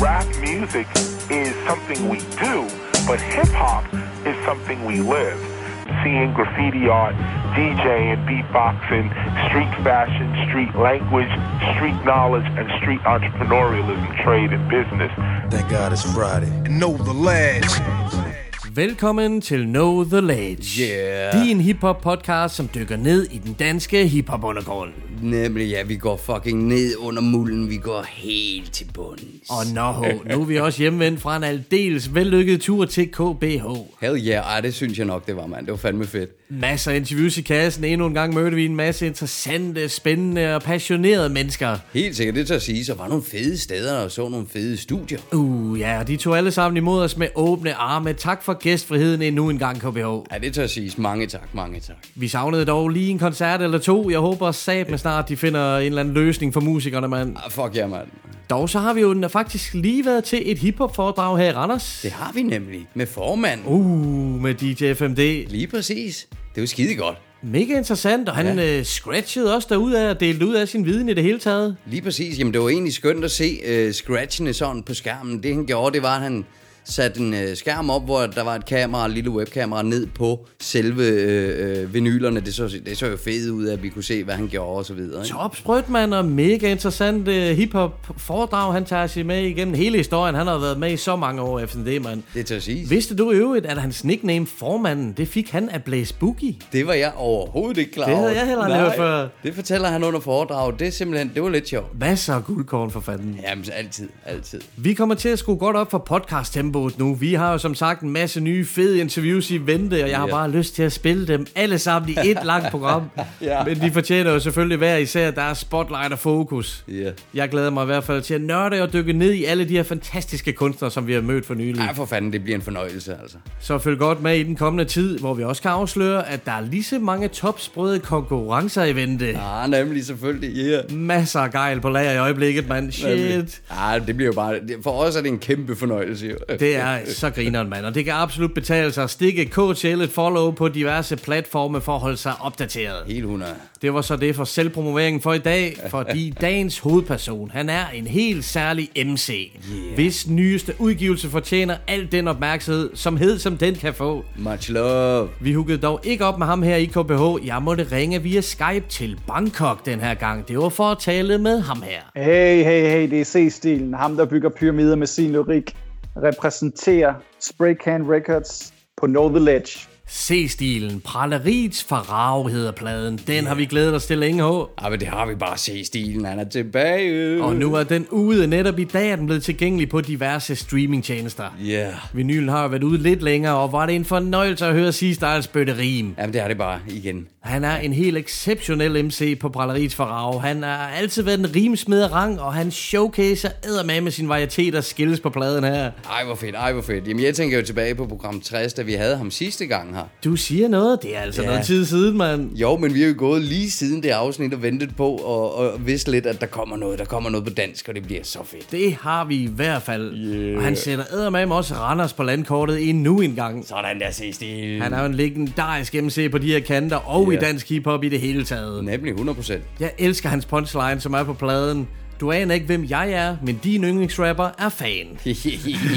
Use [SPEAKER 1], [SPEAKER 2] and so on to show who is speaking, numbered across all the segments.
[SPEAKER 1] rap music is something we do, but hip hop is something we live. Seeing graffiti art, DJing, beatboxing, street fashion, street language, street knowledge, and street entrepreneurialism, trade, and business.
[SPEAKER 2] Thank God it's Friday. Know the lads.
[SPEAKER 3] Velkommen til Know The Ledge.
[SPEAKER 4] Yeah.
[SPEAKER 3] Din hiphop podcast, som dykker ned i den danske hiphop undergrund.
[SPEAKER 4] Nemlig, ja, vi går fucking ned under mulden. Vi går helt til bunden.
[SPEAKER 3] Og nå, nu er vi også hjemvendt fra en aldeles vellykket tur til KBH.
[SPEAKER 4] Hell yeah, ej, det synes jeg nok, det var, mand. Det var fandme fedt.
[SPEAKER 3] Masser af interviews i kassen. Endnu en gang mødte vi en masse interessante, spændende og passionerede mennesker.
[SPEAKER 4] Helt sikkert, det til at sige, så var nogle fede steder og så nogle fede studier.
[SPEAKER 3] Uh, ja, og de tog alle sammen imod os med åbne arme. Tak for gæstfriheden endnu en gang, KBH.
[SPEAKER 4] Ja, det til at sige. Mange tak, mange tak.
[SPEAKER 3] Vi savnede dog lige en koncert eller to. Jeg håber sat med snart, de finder en eller anden løsning for musikerne, mand.
[SPEAKER 4] Ah, fuck ja, mand.
[SPEAKER 3] Dog så har vi jo faktisk lige været til et hiphop-foredrag her i Randers.
[SPEAKER 4] Det har vi nemlig. Med formand.
[SPEAKER 3] Uh, med DJ FMD.
[SPEAKER 4] Lige præcis. Det var skide godt.
[SPEAKER 3] Mega interessant, og han ja. øh, scratchede også derud og delte ud af sin viden i det hele taget.
[SPEAKER 4] Lige præcis. Jamen, det var egentlig skønt at se uh, scratchene sådan på skærmen. Det han gjorde, det var, at han satte en øh, skærm op, hvor der var et kamera, et lille webkamera ned på selve øh, øh, vinylerne. Det så, det så jo fedt ud, at vi kunne se, hvad han gjorde og så videre. Ikke?
[SPEAKER 3] Top sprødt, mand, og mega interessant øh, hiphop foredrag, han tager sig med igennem hele historien. Han har været med i så mange år efter det, mand.
[SPEAKER 4] Det er at sige.
[SPEAKER 3] Vidste du i øvrigt, at hans nickname Formanden, det fik han af Blaze Boogie?
[SPEAKER 4] Det var jeg overhovedet ikke klar
[SPEAKER 3] Det
[SPEAKER 4] over.
[SPEAKER 3] havde jeg heller aldrig hørt før.
[SPEAKER 4] Det fortæller han under foredraget. Det er simpelthen, det var lidt sjovt.
[SPEAKER 3] Masser af guldkorn for fanden.
[SPEAKER 4] Jamen, altid, altid.
[SPEAKER 3] Vi kommer til at skrue godt op for podcast-tempoet nu. Vi har jo som sagt en masse nye fede interviews i vente, og jeg har
[SPEAKER 4] Ja.
[SPEAKER 3] bare lyst til at spille dem alle sammen i et langt program.
[SPEAKER 4] Ja.
[SPEAKER 3] Men de fortjener jo selvfølgelig hver især deres spotlight og fokus.
[SPEAKER 4] Ja.
[SPEAKER 3] Jeg glæder mig i hvert fald til at nørde og dykke ned i alle de her fantastiske kunstnere, som vi har mødt for nylig.
[SPEAKER 4] Ej, for fanden, det bliver en fornøjelse, altså.
[SPEAKER 3] Så følg godt med i den kommende tid, hvor vi også kan afsløre, at der er lige så mange topsprøde konkurrencer i vente.
[SPEAKER 4] Ah, nemlig selvfølgelig, yeah.
[SPEAKER 3] Masser af gejl på lager i øjeblikket, mand. Shit.
[SPEAKER 4] Ah, det bliver jo bare... For os er det en kæmpe fornøjelse, jo.
[SPEAKER 3] Det er så grineren, mand. Og det kan absolut betale sig at stikke KTL et follow på diverse platforme for at holde sig opdateret.
[SPEAKER 4] Helt 100.
[SPEAKER 3] Det var så det for selvpromoveringen for i dag, fordi dagens hovedperson, han er en helt særlig MC, yeah. hvis nyeste udgivelse fortjener al den opmærksomhed, som hed som den kan få.
[SPEAKER 4] Much love.
[SPEAKER 3] Vi huggede dog ikke op med ham her i KBH. Jeg måtte ringe via Skype til Bangkok den her gang. Det var for at tale med ham her.
[SPEAKER 5] Hey, hey, hey, det er C-stilen. Ham, der bygger pyramider med sin lyrik. Repræsenterer Spraycan Records på Know The Ledge.
[SPEAKER 3] C-stilen, Praleriets Farao hedder pladen. Den har vi glædet os til længe, H.
[SPEAKER 4] Ah, men det har vi bare set stilen. Han er tilbage.
[SPEAKER 3] Og nu er den ude. Netop i dag er den blevet tilgængelig på diverse streamingtjenester.
[SPEAKER 4] Ja. Yeah.
[SPEAKER 3] Vinylen har været ude lidt længere, og var det en fornøjelse at høre C-Styles bøtte rim.
[SPEAKER 4] Jamen, det er det bare igen.
[SPEAKER 3] Han er en helt exceptionel MC på Praleriets Farao. Han har altid været en rimsmed af rang, og han showcaser eddermame med sin varietet og skilles på pladen her.
[SPEAKER 4] Ej, hvor fedt, ej, hvor fedt. Jamen, jeg tænker jo tilbage på program 60, da vi havde ham sidste gang her.
[SPEAKER 3] Du siger noget, det er altså
[SPEAKER 4] Ja.
[SPEAKER 3] noget tid siden, mand.
[SPEAKER 4] Jo, men vi har jo gået lige siden det afsnit og ventet på, og, og vidst lidt, at der kommer noget. Der kommer noget på dansk, og det bliver så fedt.
[SPEAKER 3] Det har vi i hvert fald. Yeah. Og han sætter eddermame også Randers på landkortet endnu en gang.
[SPEAKER 4] Sådan der, se stil.
[SPEAKER 3] Han er jo en legendarisk MC på de her kanter, og i dansk hiphop i det hele taget.
[SPEAKER 4] Nemlig 100%.
[SPEAKER 3] Jeg elsker hans punchline, som er på pladen. Du aner ikke, hvem jeg er, men din yndlingsrapper er fan.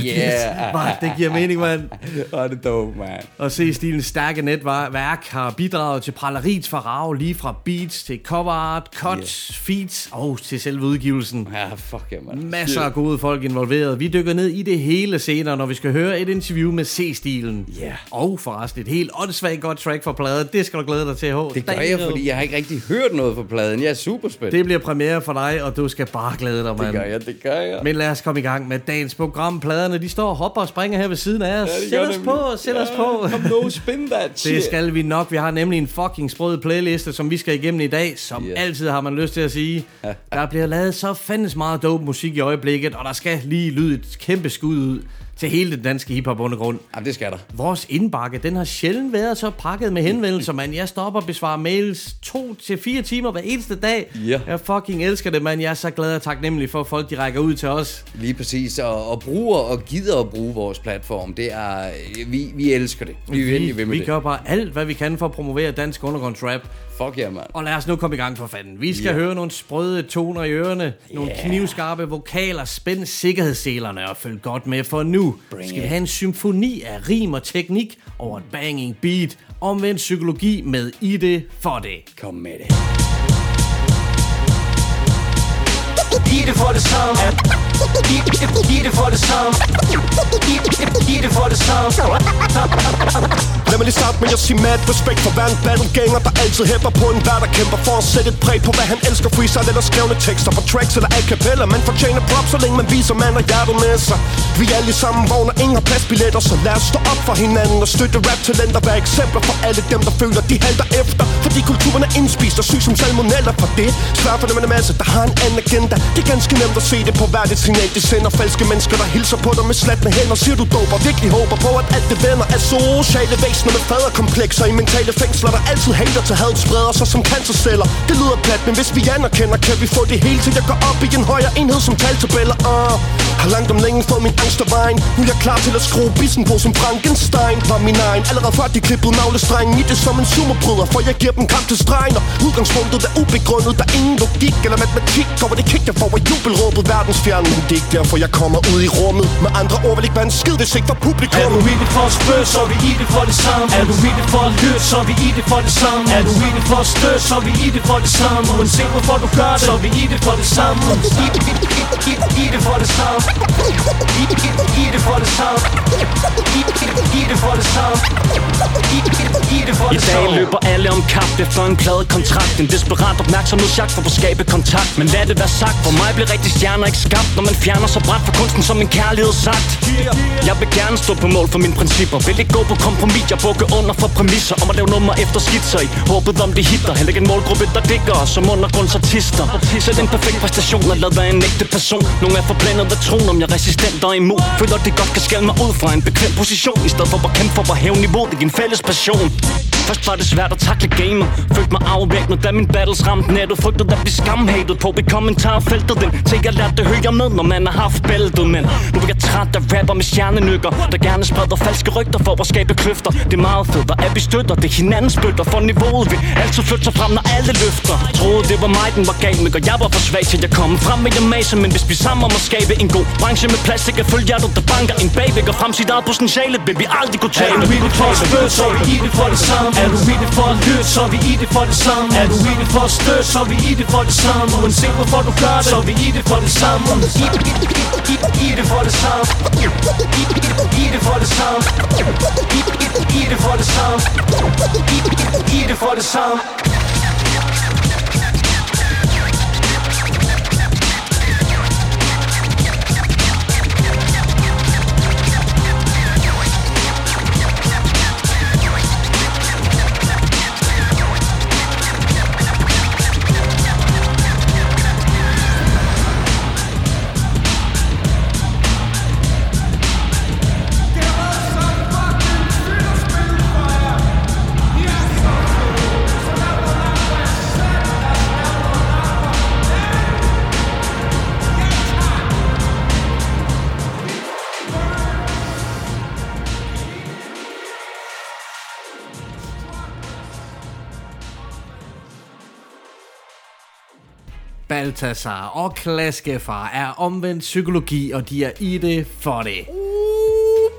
[SPEAKER 4] yeah.
[SPEAKER 3] Hvor det giver mening, mand.
[SPEAKER 4] Hvor er det dope, man.
[SPEAKER 3] Og se stilens stærke netværk har bidraget til Praleriets Farao, lige fra beats til cover art, cuts, yeah. feats og til selve udgivelsen.
[SPEAKER 4] Ja, fuck ja, man.
[SPEAKER 3] Masser af gode folk involveret. Vi dykker ned i det hele senere, når vi skal høre et interview med C-stilen.
[SPEAKER 4] Ja.
[SPEAKER 3] Og forresten et helt åndssvagt godt track for pladen. Det skal du glæde dig til, H.
[SPEAKER 4] Det gør jeg, fordi jeg har ikke rigtig hørt noget fra pladen. Jeg er super spændt.
[SPEAKER 3] Det bliver premiere for dig, og du skal bare glæde dig,
[SPEAKER 4] det
[SPEAKER 3] mand.
[SPEAKER 4] gør jeg, det gør jeg.
[SPEAKER 3] Men lad os komme i gang med dagens program. Pladerne, de står og hopper og springer her ved siden af os.
[SPEAKER 4] Ja, det
[SPEAKER 3] sæt os
[SPEAKER 4] nemlig.
[SPEAKER 3] på, sæt os på.
[SPEAKER 4] Kom nu, spin that shit.
[SPEAKER 3] Det skal vi nok. Vi har nemlig en fucking sprød playliste, som vi skal igennem i dag. Som
[SPEAKER 4] Ja.
[SPEAKER 3] altid har man lyst til at sige. Der bliver lavet så fandens meget dope musik i øjeblikket, og der skal lige lyde et kæmpe skud ud til hele den danske hiphop undergrund.
[SPEAKER 4] Jamen, det skal der.
[SPEAKER 3] Vores indbakke, den har sjældent været så pakket med henvendelser, man. Jeg stopper og besvarer mails to til fire timer hver eneste dag.
[SPEAKER 4] Ja.
[SPEAKER 3] Jeg fucking elsker det, man. Jeg er så glad og taknemmelig for, at folk de rækker ud til os.
[SPEAKER 4] Lige præcis, og, og bruger og gider at bruge vores platform, det er, vi, vi elsker det. Vi, vi,
[SPEAKER 3] Vi,
[SPEAKER 4] ved med
[SPEAKER 3] vi
[SPEAKER 4] det.
[SPEAKER 3] gør bare alt, hvad vi kan for at promovere dansk undergrundsrap.
[SPEAKER 4] Fuck ja, mand.
[SPEAKER 3] Og lad os nu komme i gang for fanden. Vi skal
[SPEAKER 4] Ja.
[SPEAKER 3] høre nogle sprøde toner i ørerne, nogle knivskarpe vokaler, spænd sikkerhedsselerne og følg godt med, for nu
[SPEAKER 4] Bring
[SPEAKER 3] skal vi
[SPEAKER 4] it.
[SPEAKER 3] have en symfoni af rim og teknik over et banging beat, omvendt psykologi med i det for det.
[SPEAKER 4] Kom med det.
[SPEAKER 6] Giv det for det samme Giv det- for det samme Giv det for det samme.
[SPEAKER 7] Lad mig lige starte med at sige mad. Respekt for hver en battleganger Der altid hæpper på en hver der kæmper for at sætte et præg på hvad han elsker. Freestyle eller skrevne tekster på tracks eller a cappella. Man fortjener props så længe man viser man og hjertet med sig. Vi er alle sammen samme vogn og ingen har pladsbilletter Så lad os stå op for hinanden og støtte rap-talenter. Vær eksempler for alle dem der føler de halter efter. Fordi kulturen er indspist og syg som salmonella For det svært for dem en masse der har en anden agenda. Det er ganske nemt at se det på hvert et signal. De sender falske mennesker der hilser på dig med slatne hænder Siger du doper virkelig håber på at alt det vender. Af sociale væsener med faderkomplekser. I mentale fængsler der altid hater til had Spreder sig som cancerceller. Det lyder plat, men hvis vi anerkender Kan vi få det hele til at gå op i en højere enhed som taltabeller. Uh. Har langt om længe fået min angst af vejen. Nu er jeg klar til at skrue bissen på som Frankenstein. Var min egen Allerede før de klippede navlestrengen i det som en sumorbryder For jeg giver dem kamp til stregen. Og udgangspunktet er ubegrundet Der er ingen logik eller matematik. Går det kick jeg får af jubelråbet verdensfjernen det er ikke derfor jeg kommer ud i rummet. Med andre ord vil ikke være en skid hvis ikke for
[SPEAKER 6] Er
[SPEAKER 7] publikum
[SPEAKER 6] du i det for at spørge, så er vi i det for det samme Er du i det for at lytte, så er vi i det for det samme Er du i det for at støtte, så er vi i det for det samme Uanset hvorfor du gør det, så er vi i det for det samme I, i, i, i det for det samme I, i, i det for det samme I, i, i det for det samme I, i, i det for
[SPEAKER 8] I
[SPEAKER 6] det
[SPEAKER 8] dag
[SPEAKER 6] samme
[SPEAKER 8] løber alle om kap efter en pladekontrakt En desperat opmærksomhedsjagt for at skabe kontakt Men lad det være sagt, for mig bliver rigtig stjerner ikke skabt Når man fjerner sig bræt for kunsten som en kærlighed sagt jeg vil gerne stå på mål for mine principper. Vil ikke gå på kompromis, jeg bukker under for præmisser Om at lave nummer efter skitser i. Håbet om det hitter. Heller ikke en målgruppe, der digger os som undergrundsartister. Sæt en perfekt præstation og lad være en ægte person. Nogle er forblændet af troen om jeg er resistent og imod. Føler det godt kan skælde mig ud fra en bekvem position. I stedet for at kæmpe for at hæve niveauet i en fælles passion. Først var det svært at takle gamer Følte mig afvæbnet, da min battles ramte nettet. Frygtede at blive skamhatet på i kommentarfeltet Den til jeg lærte det høre med, når man har haft bæltet Men nu er jeg træt af rapper med stjernenykker Der gerne spreder falske rygter for at skabe kløfter. Det er meget fedt, at vi støtter det hinanden spytter For niveauet vil altid flytte sig frem, når alle løfter. Troede det var mig, den var gal Og jeg var for svag til at komme frem med en masse Men hvis vi sammen at skabe en god branche med plads Til at følge hjertet, der banker En baby går frem sit eget potentiale Vil vi aldrig kunne
[SPEAKER 6] Er
[SPEAKER 8] tabe
[SPEAKER 6] du i det. for at spørge, så er vi det for det samme er du i det for at lytte, så er vi i det for det samme. Er du i det for at støtte, så er vi i det for det samme. Uanset hvorfor du gør det, så er vi i det for det samme. I, i, i, i, det for det samme. I, i, i, det for det samme. I, i, i, i det for det samme. I, i, i det for det samme.
[SPEAKER 3] Baltasar og Klaskefar er omvendt psykologi, og de er i det for det.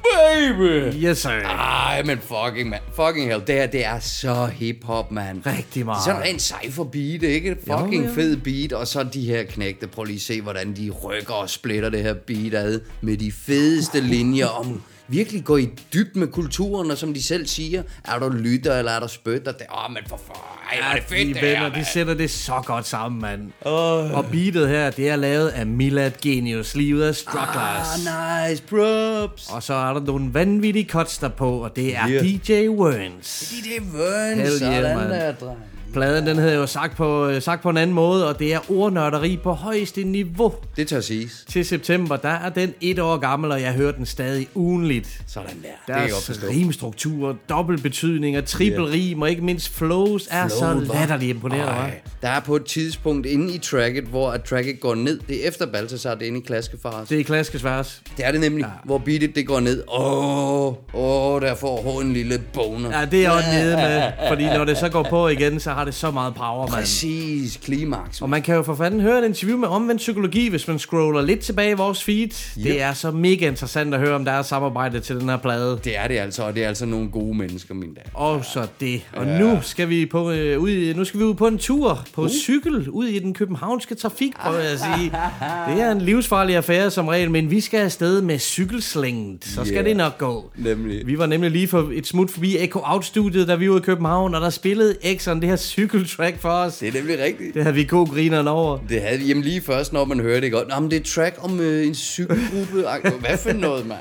[SPEAKER 4] Baby!
[SPEAKER 3] Yes, sir.
[SPEAKER 4] Ej, men fucking, man. Fucking hell. Det her, det er så hip-hop, man.
[SPEAKER 3] Rigtig meget.
[SPEAKER 4] Det er sådan en cypher beat, ikke? Fucking
[SPEAKER 3] Jo, jo.
[SPEAKER 4] fed beat. Og så de her knægte. Prøv lige at se, hvordan de rykker og splitter det her beat ad. Med de fedeste linjer om virkelig gå i dyb med kulturen, og som de selv siger, er der lytter, eller er der spytter? Det, åh, men for ej, hvor er det fedt,
[SPEAKER 3] de
[SPEAKER 4] det
[SPEAKER 3] venner,
[SPEAKER 4] her,
[SPEAKER 3] de sætter det så godt sammen, mand. Oh. Og beatet her, det er lavet af Milad Genius, lige ud af Strugglers.
[SPEAKER 4] Ah, nice, props.
[SPEAKER 3] Og så er der nogle vanvittige cuts på, og det er
[SPEAKER 4] Yeah.
[SPEAKER 3] DJ Werns. Hell yeah,
[SPEAKER 4] sådan
[SPEAKER 3] man.
[SPEAKER 4] der, dreng.
[SPEAKER 3] Pladen, den hedder jo sagt på, øh, sagt på en anden måde, og det er ordnørderi på højeste niveau.
[SPEAKER 4] Det tør siges.
[SPEAKER 3] Til september, der er den et år gammel, og jeg hører den stadig ugenligt.
[SPEAKER 4] Sådan der. Det kan jeg godt
[SPEAKER 3] Deres
[SPEAKER 4] forstå.
[SPEAKER 3] rimstruktur, dobbeltbetydninger, trippelrim og ikke mindst flows er så
[SPEAKER 4] Flowet var-
[SPEAKER 3] latterligt imponerende.
[SPEAKER 4] Der er på et tidspunkt inde i tracket, hvor at tracket går ned. Det er efter Balthasar, det er inde i klaskefars.
[SPEAKER 3] Det er klassisk vers.
[SPEAKER 4] Det er det nemlig, ja. hvor beatet det går ned. Åh, oh, oh, der får hun en lille boner.
[SPEAKER 3] Ja, det er også nede med, fordi når det så går på igen, så har det så meget power, mand.
[SPEAKER 4] Præcis, klimaks.
[SPEAKER 3] Og man kan jo for fanden høre et interview med omvendt psykologi, hvis man scroller lidt tilbage i vores feed. Yep. Det er så mega interessant at høre om deres samarbejde til den her plade.
[SPEAKER 4] Det er det altså, og det er altså nogle gode mennesker, min dag.
[SPEAKER 3] Og så det. Og ja. nu skal vi på øh, ud, nu skal vi ud på en tur på uh. cykel ud i den københavnske trafik, prøver jeg at sige. Det er en livsfarlig affære som regel, men vi skal afsted med cykelslænget. Så skal
[SPEAKER 4] Yeah.
[SPEAKER 3] det nok gå.
[SPEAKER 4] Nemlig.
[SPEAKER 3] Vi var nemlig lige for et smut forbi Echo Out-studiet, da vi var i København, og der spillede Exxon det her cykeltrack for os.
[SPEAKER 4] Det er nemlig rigtigt.
[SPEAKER 3] Det havde vi god grineren over.
[SPEAKER 4] Det havde vi jamen lige først, når man hører det godt. Nå, men det er track om øh, en cykelgruppe. Hvad for noget, mand?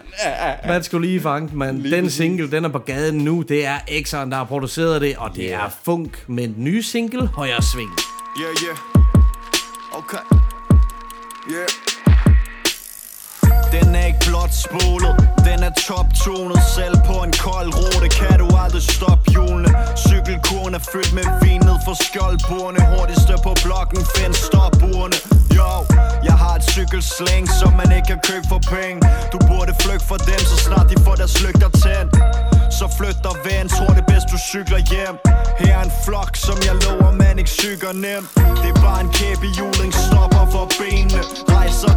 [SPEAKER 3] Man skulle lige fange den, mand. Den single, den er på gaden nu. Det er Exxon, der har produceret det, og det
[SPEAKER 4] Yeah.
[SPEAKER 3] er Funk med en ny single, Højre Sving.
[SPEAKER 9] Yeah, yeah. Okay. Yeah. Den er ikke blot spolet, den er toptonet Selv på en kold rute kan du aldrig stoppe hjulene. Cykelkurven er fyldt med vin ned for skjoldbordene. Hurtigste på blokken, find stopurene Jo, jeg har et cykelsling som man ikke kan købe for penge. Du burde flygte for dem, så snart de får deres lygter tændt. Så flyt dig ven, tror det bedst du cykler hjem. Her er en flok, som jeg lover, man ikke cykler nemt. Det er bare en kæbe juling, stopper for benene. Rejser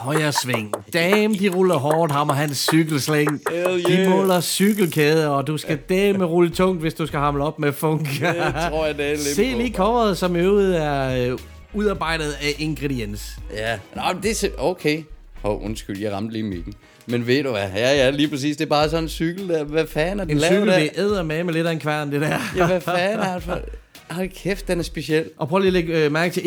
[SPEAKER 9] højre sving.
[SPEAKER 3] Dame, de ruller hårdt, hammer hans cykelslæng.
[SPEAKER 4] Hell
[SPEAKER 3] De
[SPEAKER 4] yeah.
[SPEAKER 3] måler cykelkæder, og du skal dame rulle tungt, hvis du skal hamle op med funk.
[SPEAKER 4] Det tror jeg, det er
[SPEAKER 3] Se lige coveret, som øvrigt er øh, udarbejdet af ingrediens.
[SPEAKER 4] Ja, Nå, det er okay. Åh, oh, undskyld, jeg ramte lige mikken. Men ved du hvad? Ja, ja, lige præcis. Det er bare sådan en cykel der. Hvad fanden er den
[SPEAKER 3] En cykel,
[SPEAKER 4] der?
[SPEAKER 3] det æder med med lidt af en kværn, det der.
[SPEAKER 4] Ja, hvad fanden er det for... Hold kæft, den er speciel.
[SPEAKER 3] Og prøv lige at lægge øh, mærke til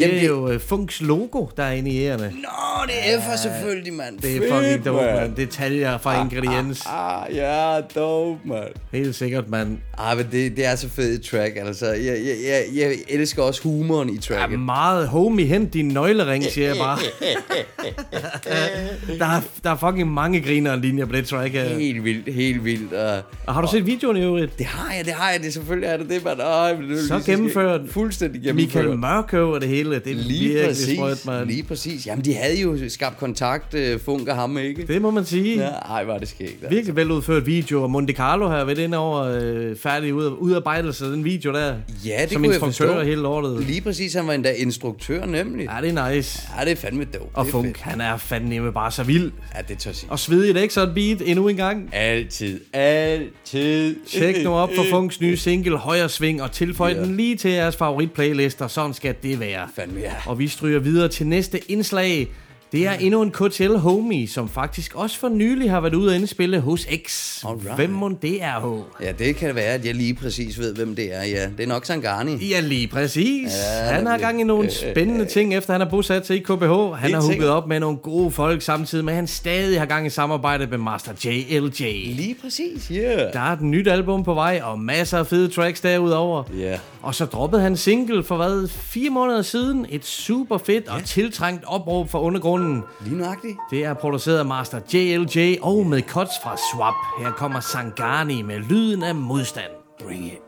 [SPEAKER 3] ærerne. Det
[SPEAKER 4] Jamen,
[SPEAKER 3] er jo øh, Funks logo, der er inde i ærerne.
[SPEAKER 4] Nå, det er for selvfølgelig, mand.
[SPEAKER 3] Det er fucking dope, mand. Detaljer fra ingrediens.
[SPEAKER 4] Ah, ja, dope, mand.
[SPEAKER 3] Helt sikkert, mand.
[SPEAKER 4] Ah, men det, det er så fedt et track, altså. Jeg, jeg, jeg, jeg elsker også humoren i
[SPEAKER 3] Ja,
[SPEAKER 4] tracket.
[SPEAKER 3] meget homie, hent din nøglering, siger jeg bare. der, er, der er fucking mange griner linjer på det track. her.
[SPEAKER 4] Helt vildt, helt vildt. Og,
[SPEAKER 3] Og har du set videoen i øvrigt?
[SPEAKER 4] det har jeg, det har jeg. Det selvfølgelig er det det, man. Øj, men det
[SPEAKER 3] Så gennemført.
[SPEAKER 4] Fuldstændig gennemført.
[SPEAKER 3] Michael Mørkøv og det hele. Det er
[SPEAKER 4] Lige
[SPEAKER 3] virkelig
[SPEAKER 4] præcis,
[SPEAKER 3] sprøjt, mand.
[SPEAKER 4] lige præcis. Jamen, de havde jo skabt kontakt, uh, Funk og ham, ikke?
[SPEAKER 3] Det må man sige.
[SPEAKER 4] Ja, ej, var det skægt. altså.
[SPEAKER 3] Virkelig veludført video, og Monte Carlo har været inde over øh, færdig ud, udarbejdelse af den video der.
[SPEAKER 4] Ja, det
[SPEAKER 3] som
[SPEAKER 4] kunne jeg
[SPEAKER 3] instruktør
[SPEAKER 4] forstå.
[SPEAKER 3] og hele lortet.
[SPEAKER 4] Lige præcis, han var endda instruktør, nemlig.
[SPEAKER 3] Ja, det er nice.
[SPEAKER 4] Ja, det er fandme dope.
[SPEAKER 3] Og
[SPEAKER 4] det
[SPEAKER 3] Funk,
[SPEAKER 4] fedt.
[SPEAKER 3] han er fandme bare så vild.
[SPEAKER 4] Ja, det tør sige.
[SPEAKER 3] Og svedig ikke så et beat endnu en gang.
[SPEAKER 4] Altid, altid.
[SPEAKER 3] Tjek nu op for Funks nye single Højre Sving og tilføj
[SPEAKER 4] Ja.
[SPEAKER 3] den lige til jeres favoritplaylister. Sådan skal det være.
[SPEAKER 4] Fandme ja.
[SPEAKER 3] Og vi stryger videre til næste indslag. Det er endnu en KTL homie, som faktisk også for nylig har været ude og indspille hos X.
[SPEAKER 4] Alright.
[SPEAKER 3] Hvem må det er, H?
[SPEAKER 4] Ja, det kan være, at jeg lige præcis ved, hvem det er. Ja, det er nok Sangani.
[SPEAKER 3] Ja, lige præcis.
[SPEAKER 4] Ja,
[SPEAKER 3] han har gang i nogle spændende ting, efter han har bosat sig i KBH. Han har hugget
[SPEAKER 4] sikkert.
[SPEAKER 3] op med nogle gode folk, samtidig med, at han stadig har gang i samarbejde med Master JLJ.
[SPEAKER 4] Lige præcis, ja. Yeah.
[SPEAKER 3] Der er et nyt album på vej, og masser af fede tracks derudover.
[SPEAKER 4] Ja.
[SPEAKER 3] Og så droppede han single for hvad, fire måneder siden. Et super fedt og tiltrængt opråb for undergrunden.
[SPEAKER 4] Lige nøjagtigt.
[SPEAKER 3] Det er produceret af Master JLJ og med cuts fra Swap. Her kommer Sangani med lyden af modstand.
[SPEAKER 4] Bring it.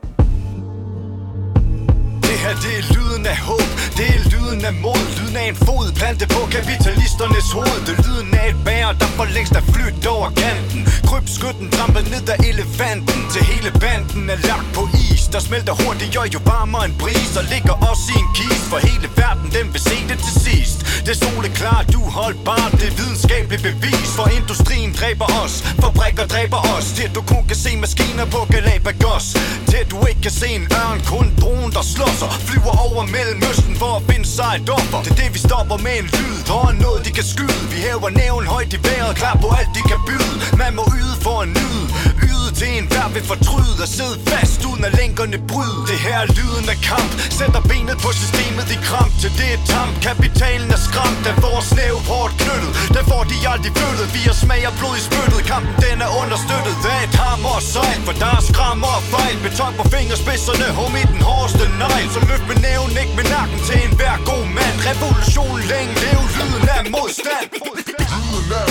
[SPEAKER 10] Det her det er lyden af håb Det er lyden af mod Lyden af en fod plante på kapitalisternes hoved. Det lyden af et bære der for længst er flyttet over kanten. Krybskytten trampet ned af elefanten. Til hele banden er lagt på is Der smelter hurtigt og jo varmere en bris Og ligger også i en kis. For hele verden den vil se det til sidst. Det er soleklart du hold bare Det er videnskabeligt bevis. For industrien dræber os Fabrikker dræber os. Til du kun kan se maskiner på Galapagos. Til du ikke kan se en ørn Kun dronen der slåsser Flyver over Mellemøsten for at finde sig et offer Det er det vi stopper med en lyd. Når noget de kan skyde. Vi hæver næven højt i vejret. Klar på alt de kan byde. Man må yde for en nyde Yde til en hver vil fortryde At sidde fast uden at lænkerne bryde. Det her er lyden af kamp. Sætter benet på systemet i kramp. Til det er tamp Kapitalen er skræmt Den får snæv hårdt knyttet. Den får de aldrig følet Vi har smag af blod i spyttet. Kampen den er understøttet. Af et hammer og sejl For der er skrammer og fejl. Beton på fingerspidserne Home i den hårdeste negl. Så løft med næven, ikke med nakken Til en hver god mand. Revolution længe leve Lyden af modstand. Lyden af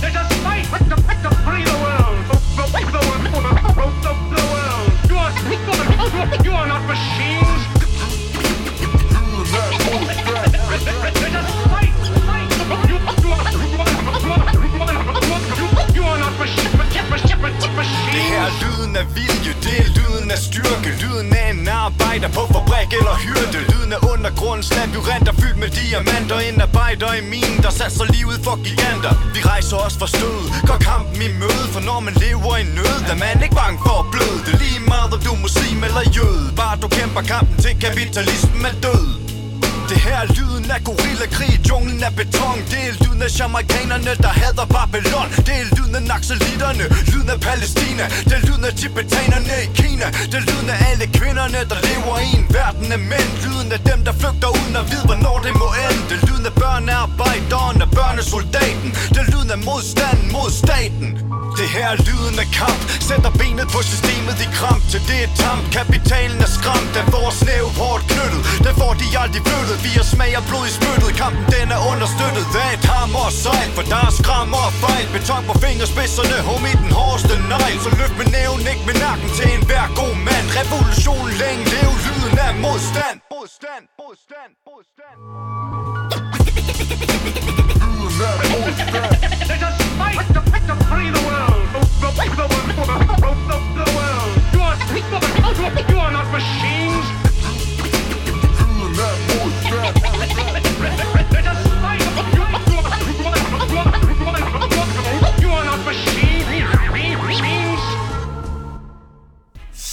[SPEAKER 11] There's a fight to, to You are not machine. Machines.
[SPEAKER 10] Lyden af vilje, det er lyden af styrke. Lyden af en arbejder på fabrik eller hyrde. Lyden af undergrundens labyrinter fyldt med diamanter. En arbejder i minen, der satser livet for giganter. Vi rejser os for stød, går kampen i møde. For når man lever i nød, er man ikke bange for at bløde. Det er lige meget om du er muslim eller jøde. Bare du kæmper kampen til kapitalismen er død det her er lyden af gorillakrig i junglen af beton Det er lyden af jamaikanerne, der hader Babylon. Det er lyden af naxalitterne, lyden af Palæstina. Det er lyden af tibetanerne i Kina. Det er lyden af alle kvinderne, der lever i en verden af mænd. Lyden af dem, der flygter uden at vide, hvornår det må ende. Det er lyden af børnearbejderen og børnesoldaten. Det er lyden af modstanden mod staten det her er lyden af kamp. Sætter benet på systemet i kram Til det er tamp. Kapitalen er skræmt Den får snæv hårdt knyttet. Den får de aldrig flyttet. Vi har smag og blod i spyttet. Kampen den er understøttet. Af et hammer og sejl For der er skram og fejl. Beton på fingerspidserne Homie den hårdeste negl. Så løft med næven, ikke med nakken Til enhver god mand. Revolution længe leve Lyden af modstand. Modstand, modstand, modstand.
[SPEAKER 11] Lyden af modstand. You are not machine.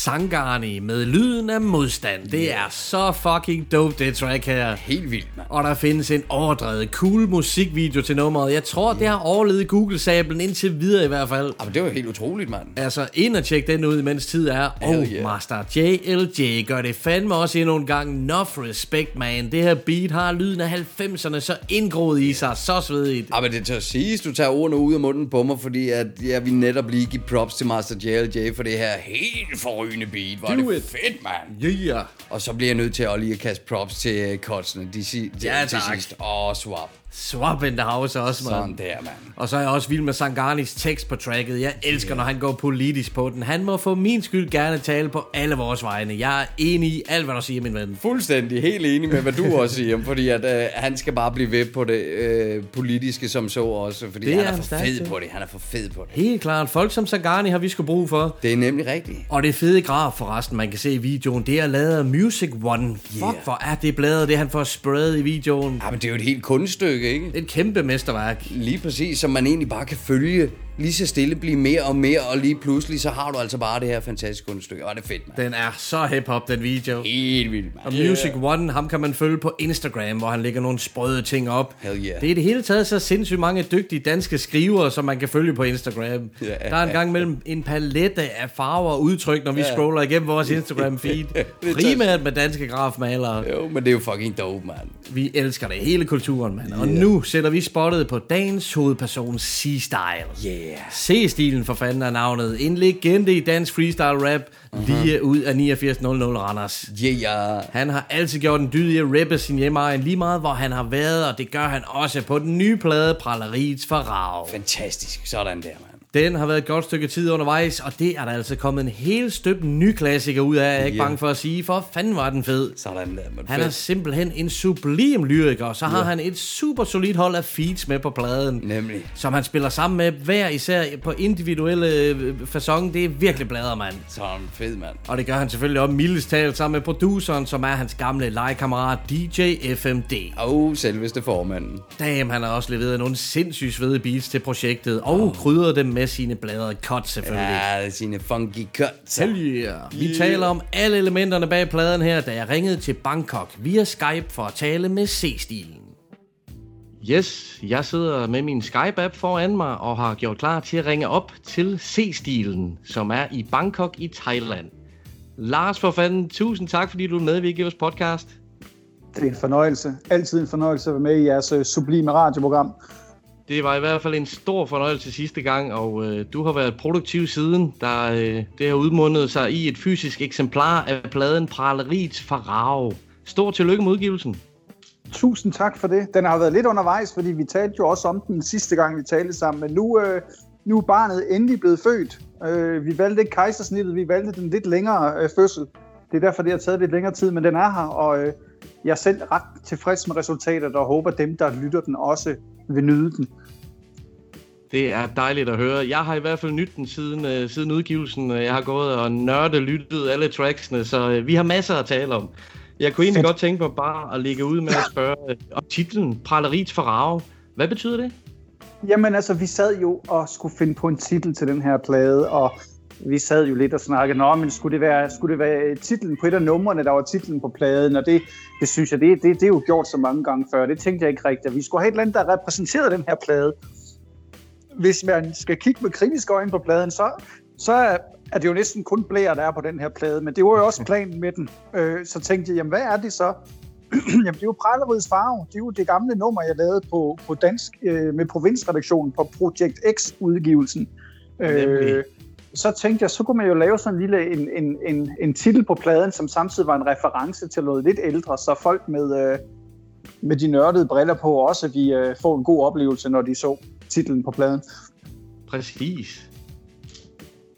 [SPEAKER 3] Sangani med lyden af modstand. Det er så fucking dope, det track her.
[SPEAKER 4] Helt vildt, mand.
[SPEAKER 3] Og der findes en overdrevet cool musikvideo til nummeret. Jeg tror, det har overlevet Google-sablen indtil videre i hvert fald.
[SPEAKER 4] Jamen, det var helt utroligt, mand.
[SPEAKER 3] Altså, ind og tjek den ud, mens tid er. Og
[SPEAKER 4] yeah.
[SPEAKER 3] Master JLJ gør det fandme også endnu en gang. Enough respect, man. Det her beat har lyden af 90'erne så indgroet i sig. Så svedigt.
[SPEAKER 4] Ja, men det tør siges, du tager ordene ud af munden på mig, fordi at jeg vil netop lige give props til Master JLJ for det her helt forrygende beat. Hvor er
[SPEAKER 3] Do
[SPEAKER 4] det
[SPEAKER 3] it.
[SPEAKER 4] fedt, mand.
[SPEAKER 3] Yeah.
[SPEAKER 4] Og så bliver jeg nødt til at lige at kaste props til Kotsene. De, si-
[SPEAKER 3] Ja,
[SPEAKER 4] til
[SPEAKER 3] tak.
[SPEAKER 4] sidst. Åh, swap.
[SPEAKER 3] Swap in the house også, man.
[SPEAKER 4] Sådan der, mand.
[SPEAKER 3] Og så er jeg også vild med Sanganis tekst på tracket. Jeg elsker, når han går politisk på den. Han må for min skyld gerne tale på alle vores vegne. Jeg er enig i alt, hvad du siger, min ven.
[SPEAKER 4] Fuldstændig helt enig med, hvad du også siger, fordi at, øh, han skal bare blive ved på det øh, politiske som så også, fordi
[SPEAKER 3] Det
[SPEAKER 4] han
[SPEAKER 3] er
[SPEAKER 4] er for
[SPEAKER 3] stærk
[SPEAKER 4] fed på det. Han er for fed på det.
[SPEAKER 3] Helt klart. Folk som Sangani har vi sgu brug for.
[SPEAKER 4] Det er nemlig rigtigt.
[SPEAKER 3] Og det fede graf forresten, man kan se i videoen, det er lavet af Music One. Fuck,
[SPEAKER 4] Yeah.
[SPEAKER 3] hvor er det bladet, det han får spredet i videoen.
[SPEAKER 4] Ja, men det er jo et helt kunststykke, ikke?
[SPEAKER 3] Et kæmpe mesterværk.
[SPEAKER 4] Lige præcis, som man egentlig bare kan følge lige så stille, blive mere og mere, og lige pludselig, så har du altså bare det her fantastiske kunststykke. Og det er fedt, mand.
[SPEAKER 3] Den er så hip-hop, den video.
[SPEAKER 4] Helt vildt,
[SPEAKER 3] Og
[SPEAKER 4] mand.
[SPEAKER 3] Music One, ham kan man følge på Instagram, hvor han lægger nogle sprøde ting op.
[SPEAKER 4] Hell yeah.
[SPEAKER 3] Det er i det hele taget så sindssygt mange dygtige danske skrivere, som man kan følge på Instagram.
[SPEAKER 4] Ja.
[SPEAKER 3] Der er en gang mellem en palette af farver og udtryk, når vi
[SPEAKER 4] Ja.
[SPEAKER 3] scroller igennem vores Instagram feed.
[SPEAKER 4] Det er
[SPEAKER 3] Primært med danske grafmalere.
[SPEAKER 4] Jo, men det er jo fucking dope, mand.
[SPEAKER 3] Vi elsker det, hele kulturen, mand. Og nu sætter vi spottet på dagens hovedperson, C-Style.
[SPEAKER 4] Yeah.
[SPEAKER 3] C-stilen for fanden er navnet. En legende i dansk freestyle rap, lige ud af 8900 Randers.
[SPEAKER 4] Yeah.
[SPEAKER 3] Han har altid gjort en dyd i at rappe sin hjemmeegn lige meget, hvor han har været, og det gør han også på den nye plade Praleriets Farag.
[SPEAKER 4] Fantastisk. Sådan der, mand.
[SPEAKER 3] Den har været et godt stykke tid undervejs, og det er der altså kommet en helt støbt ny klassiker ud af, jeg er ikke
[SPEAKER 4] Ja.
[SPEAKER 3] bange for at sige, for fanden var den fed.
[SPEAKER 4] Sådan der, mand.
[SPEAKER 3] Han er
[SPEAKER 4] Fedt.
[SPEAKER 3] simpelthen en sublim lyriker, og så har han et super solidt hold af feats med på pladen.
[SPEAKER 4] Nemlig.
[SPEAKER 3] Som han spiller sammen med hver især på individuelle øh, fasong. Det er virkelig blader, mand.
[SPEAKER 4] Sådan fed, mand.
[SPEAKER 3] Og det gør han selvfølgelig også mildest talt sammen med produceren, som er hans gamle legekammerat DJ FMD.
[SPEAKER 4] Og selveste formanden.
[SPEAKER 3] Damn, han har også leveret nogle sindssygt svede beats til projektet, og krydret dem med sine bladrede cuts selvfølgelig.
[SPEAKER 4] Ja, sine funky cuts.
[SPEAKER 3] Hell yeah. Vi taler om alle elementerne bag pladen her, da jeg ringede til Bangkok via Skype for at tale med C-stilen. Yes, jeg sidder med min Skype-app foran mig og har gjort klar til at ringe op til C-stilen, som er i Bangkok i Thailand. Lars for fanden, tusind tak, fordi du er med i vores podcast.
[SPEAKER 5] Det er en fornøjelse. Altid en fornøjelse at være med i jeres øh, sublime radioprogram.
[SPEAKER 3] Det var i hvert fald en stor fornøjelse sidste gang, og øh, du har været produktiv siden, der øh, det har udmundet sig i et fysisk eksemplar af pladen Praleriets Farag. Stor tillykke med udgivelsen.
[SPEAKER 5] Tusind tak for det. Den har været lidt undervejs, fordi vi talte jo også om den sidste gang, vi talte sammen. Men nu, øh, nu er barnet endelig blevet født. Øh, vi valgte ikke kejsersnittet, vi valgte den lidt længere øh, fødsel. Det er derfor, det har taget lidt længere tid, men den er her, og øh, jeg er selv ret tilfreds med resultatet, og håber, dem, der lytter den, også vil nyde den.
[SPEAKER 3] Det er dejligt at høre. Jeg har i hvert fald nydt den siden, øh, siden udgivelsen. Jeg har gået og nørdet lyttet alle tracksene, så øh, vi har masser at tale om. Jeg kunne egentlig
[SPEAKER 5] Fedt.
[SPEAKER 3] godt tænke mig bare at ligge ud med at spørge øh, om titlen Praleriets Farag. Hvad betyder det?
[SPEAKER 5] Jamen altså, vi sad jo og skulle finde på en titel til den her plade, og vi sad jo lidt og snakkede, Nå, men skulle det være, skulle det være øh, titlen på et af numrene, der var titlen på pladen, og det, det synes jeg, det, det, det er jo gjort så mange gange før, det tænkte jeg ikke rigtigt. Vi skulle have et eller andet, der repræsenterede den her plade. Hvis man skal kigge med kritiske øjne på pladen, så, så er, det jo næsten kun blære, der er på den her plade, men det var jo også planen med den. Øh, så tænkte jeg, jamen hvad er det så? Jamen, det er jo Prallerids Farve. Det er jo det gamle nummer, jeg lavede på, på dansk øh, med provinsredaktionen på Project X-udgivelsen. Øh, så tænkte jeg, så kunne man jo lave sådan en lille en, en, en, en titel på pladen, som samtidig var en reference til noget lidt ældre, så folk med, øh, med de nørdede briller på også vi øh, får en god oplevelse, når de så titlen på pladen.
[SPEAKER 3] Præcis.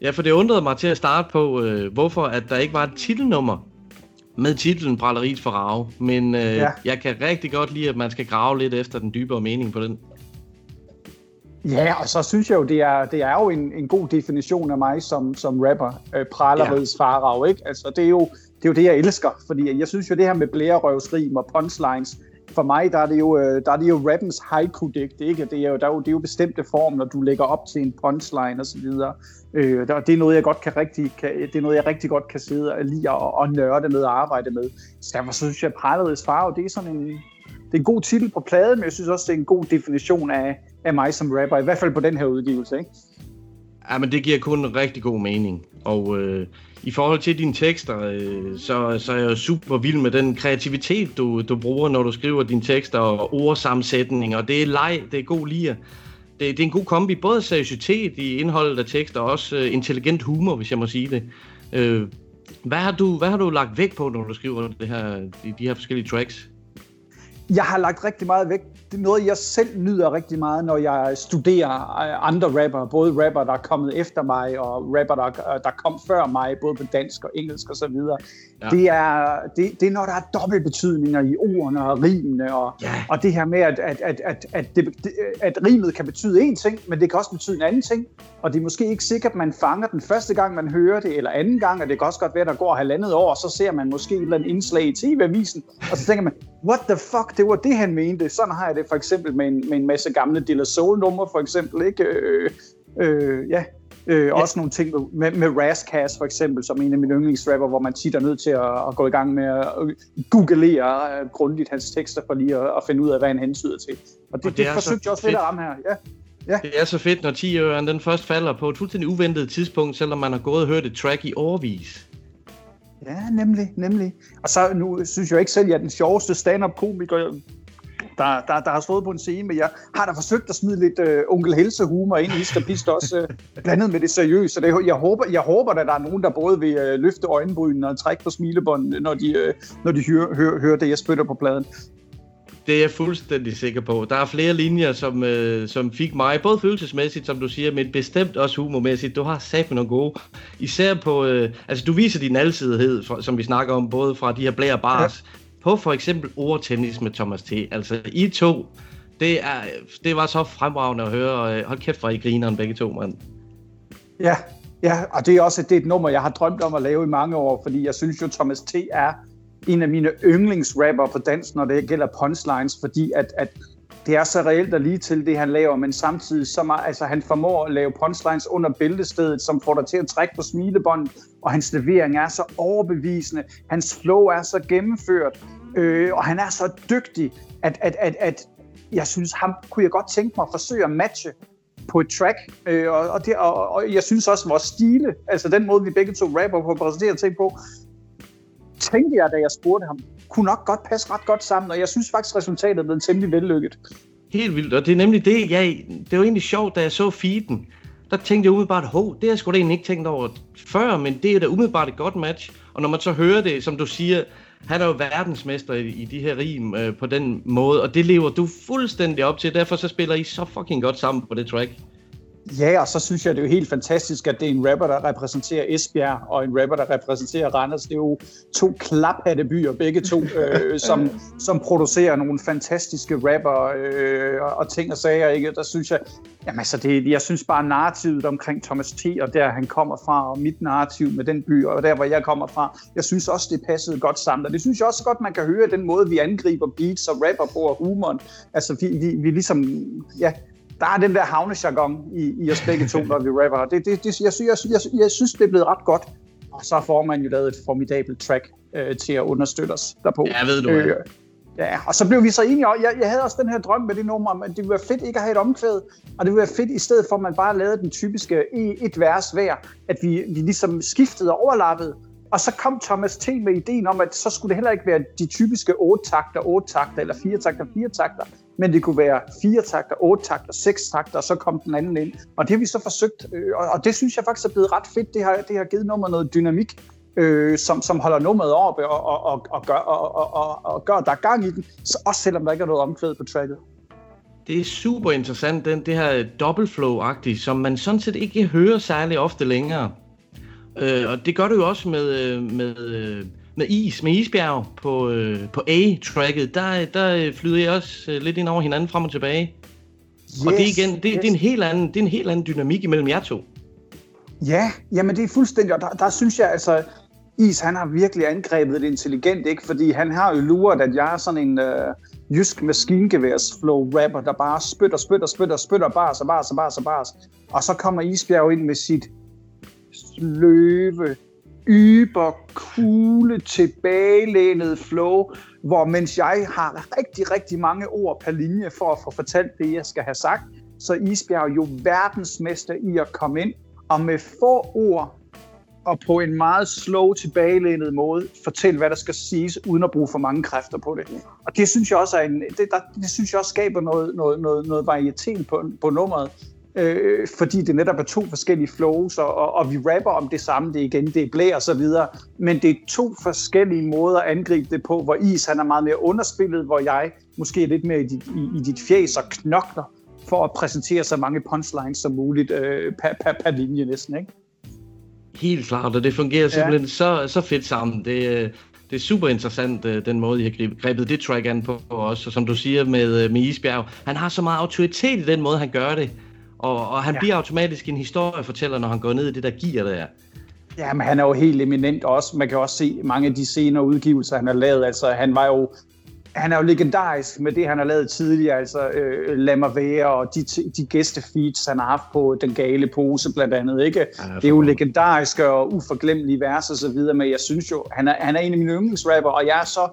[SPEAKER 3] Ja, for det undrede mig til at starte på, øh, hvorfor at der ikke var et titelnummer med titlen Praleriets Farag. Men øh. Ja. jeg kan rigtig godt lide, at man skal grave lidt efter den dybere mening på den.
[SPEAKER 5] Ja, og så synes jeg jo, det er, det er jo en, en god definition af mig som, som rapper, øh, pralerids ja. farag, ikke? Altså, det er, jo, det er jo det, jeg elsker, fordi jeg synes jo, det her med blærerøvsrim og punchlines, for mig, der er det jo, øh, der er det jo rappens haiku-digt, ikke? Det er jo, der er jo, det er jo bestemte form, når du lægger op til en punchline og så videre. Øh, der, det er noget, jeg godt kan rigtig, kan, det er noget, jeg rigtig godt kan sidde og lide og, og nørde med og arbejde med. Så derfor synes jeg, at Paradis Farve, det er sådan en, det er en god titel på pladen, men jeg synes også, det er en god definition af, af mig som rapper, i hvert fald på den her udgivelse, ikke?
[SPEAKER 3] Ja, men det giver kun en rigtig god mening. Og øh, i forhold til dine tekster, øh, så, så er jeg jo super vild med den kreativitet, du, du bruger, når du skriver dine tekster og ordsammensætninger. Det er leg, det er god lir. Det, det er en god kombi, både seriøsitet i indholdet af tekster og også øh, intelligent humor, hvis jeg må sige det. Øh, hvad, har du, hvad har du lagt vægt på, når du skriver det her, de, de her forskellige tracks?
[SPEAKER 5] Jeg har lagt rigtig meget vægt det er noget, jeg selv nyder rigtig meget, når jeg studerer øh, andre rapper. Både rapper, der er kommet efter mig, og rapper, der, der kom før mig, både på dansk og engelsk osv. Ja. Det, er, det, det er, når der er dobbeltbetydninger i ordene og rimene, og, ja. og det her med, at, at, at, at, at, det, at rimet kan betyde én ting, men det kan også betyde en anden ting. Og det er måske ikke sikkert, at man fanger den første gang, man hører det, eller anden gang, og det kan også godt være, at der går halvandet år, og så ser man måske et eller andet indslag i TV-avisen, og så tænker man, what the fuck, det var det, han mente. Sådan har jeg det for eksempel med en, med en masse gamle Dilla Soul-numre, for eksempel, ikke? Øh, øh, ja, Øh, ja. Også nogle ting med, med Razzcast for eksempel, som en af mine yndlingsrapper, hvor man tit er nødt til at, at gå i gang med at googlere uh, grundigt hans tekster for lige at, at finde ud af, hvad han hensyder til. Og det, og det, det forsøgte jeg også fedt. lidt at ramme her. Ja. Ja.
[SPEAKER 3] Det er så fedt, når 10 øren den først falder på et fuldstændig uventet tidspunkt, selvom man har gået og hørt et track i årvis.
[SPEAKER 5] Ja, nemlig, nemlig. Og så nu synes jeg ikke selv, at jeg er den sjoveste stand-up-komiker der, der, der har stået på en scene, men jeg har da forsøgt at smide lidt uh, onkel Helse humor ind i Skapist også, uh, blandet med det seriøse. Så det, jeg, håber, jeg håber, at der er nogen, der både vil uh, løfte øjenbrynene og trække på smilebånd, når de, uh, når de hører, hører, hører det, jeg spytter på pladen.
[SPEAKER 3] Det er jeg fuldstændig sikker på. Der er flere linjer, som, øh, som fik mig, både følelsesmæssigt, som du siger, men bestemt også humormæssigt. Du har med nogle gode. Især på, øh, altså du viser din alsidighed, som vi snakker om, både fra de her blære bars, ja på for eksempel ordtennis med Thomas T. Altså, I to, det, er, det var så fremragende at høre. Øh, hold kæft, hvor I grineren begge to, mand.
[SPEAKER 5] Ja, ja, og det er også det er et nummer, jeg har drømt om at lave i mange år, fordi jeg synes jo, Thomas T. er en af mine yndlingsrapper på dans, når det gælder punchlines, fordi at, at det er så reelt og lige til det, han laver, men samtidig så meget, altså, han formår at lave punchlines under bæltestedet, som får dig til at trække på smilebåndet, og hans levering er så overbevisende, hans flow er så gennemført, øh, og han er så dygtig, at, at, at, at jeg synes, ham kunne jeg godt tænke mig at forsøge at matche på et track, øh, og, og, det, og, og jeg synes også, at vores stile, altså den måde, vi begge to rapper på, præsenterer ting på, tænkte jeg, da jeg spurgte ham, kunne nok godt passe ret godt sammen, og jeg synes faktisk, resultatet er blevet temmelig vellykket.
[SPEAKER 3] Helt vildt, og det er nemlig det, jeg, det var egentlig sjovt, da jeg så feeden, der tænkte jeg umiddelbart, hov, det har jeg sgu da egentlig ikke tænkt over før, men det er da umiddelbart et godt match. Og når man så hører det, som du siger, han er jo verdensmester i, i de her rim øh, på den måde, og det lever du fuldstændig op til, derfor så spiller I så fucking godt sammen på det track.
[SPEAKER 5] Ja, og så synes jeg, det er jo helt fantastisk, at det er en rapper, der repræsenterer Esbjerg, og en rapper, der repræsenterer Randers. Det er jo to klaphatte byer, begge to, øh, som, som producerer nogle fantastiske rapper øh, og ting og sager. Ikke? Der synes jeg, jamen altså, det, jeg synes bare narrativet omkring Thomas T. og der han kommer fra, og mit narrativ med den by, og der hvor jeg kommer fra, jeg synes også, det passede godt sammen. Og det synes jeg også godt, man kan høre den måde, vi angriber beats og rapper på og humoren. Altså, vi, vi, vi ligesom, ja, der er den der havnejargon i, i os begge to, når vi rapper. Det, det, det, jeg, jeg, jeg, jeg synes, det er blevet ret godt. Og så får man jo lavet et formidabelt track øh, til at understøtte os derpå.
[SPEAKER 3] Ja, ved du øh,
[SPEAKER 5] Ja, og så blev vi så enige om, jeg, jeg havde også den her drøm med det nummer, at det ville være fedt ikke at have et omkvæd, og det ville være fedt i stedet for, at man bare lavede den typiske et vers hver, at vi, vi ligesom skiftede og overlappede, og så kom Thomas T. med ideen om, at så skulle det heller ikke være de typiske 8 takter, 8 takter, eller 4 takter, 4 takter, men det kunne være 4 takter, 8 takter, 6 takter, og så kom den anden ind. Og det har vi så forsøgt, øh, og det synes jeg faktisk er blevet ret fedt. Det har, det har givet nummeret noget dynamik, øh, som, som holder nummeret oppe øh, og, og, og, og, gør, og, og, og, og gør, der er gang i den, så også selvom der ikke er noget omkvæd på tracket.
[SPEAKER 3] Det er super interessant, den, det her double flow-agtige, som man sådan set ikke hører særlig ofte længere. Øh, og det gør du jo også med, øh, med, øh, med is, med isbjerg på, øh, på A-tracket. Der, der flyder jeg også øh, lidt ind over hinanden frem og tilbage. Yes, og det, igen, det, yes. det, er en helt anden, det er en helt anden dynamik imellem jer to.
[SPEAKER 5] Ja, jamen det er fuldstændig, og der, der synes jeg altså, Is han har virkelig angrebet det intelligent, ikke? fordi han har jo luret, at jeg er sådan en, øh, jysk maskingeværs flow rapper, der bare spytter, spytter, spytter, spytter, bars og bars og bars og bars. Og så kommer Isbjerg ind med sit sløve, yber, kugle, tilbagelænede flow, hvor mens jeg har rigtig, rigtig mange ord per linje for at få fortalt det, jeg skal have sagt, så er Isbjerg jo verdensmester i at komme ind og med få ord og på en meget slow, tilbagelænet måde fortælle, hvad der skal siges, uden at bruge for mange kræfter på det. Og det synes jeg også, er en, det, der, det synes jeg også skaber noget, noget, noget, noget varietet på, på nummeret, øh, fordi det netop er to forskellige flows, og, og, og vi rapper om det samme, det igen, det er blæ og så videre, men det er to forskellige måder at angribe det på, hvor Is han er meget mere underspillet, hvor jeg måske er lidt mere i dit, i, i dit fjes og knokler, for at præsentere så mange punchlines som muligt øh, per, per, per linje næsten, ikke?
[SPEAKER 3] Helt klart, og det fungerer simpelthen ja. så, så fedt sammen. Det, øh, det er super interessant, øh, den måde, I har grebet det track an på os. Og som du siger med, øh, med Isbjerg, han har så meget autoritet i den måde, han gør det. Og, og han ja. bliver automatisk en historiefortæller, når han går ned i det der gear der.
[SPEAKER 5] Ja, men han er jo helt eminent også. Man kan også se mange af de senere udgivelser, han har lavet. Altså, han var jo han er jo legendarisk med det, han har lavet tidligere, altså øh, Lad mig være, og de, de gæstefeeds, han har haft på Den Gale Pose blandt andet, ikke? Ja, det er jo legendariske og uforglemmelige vers og så videre, men jeg synes jo, han er, han er en af mine yndlingsrapper, og jeg er så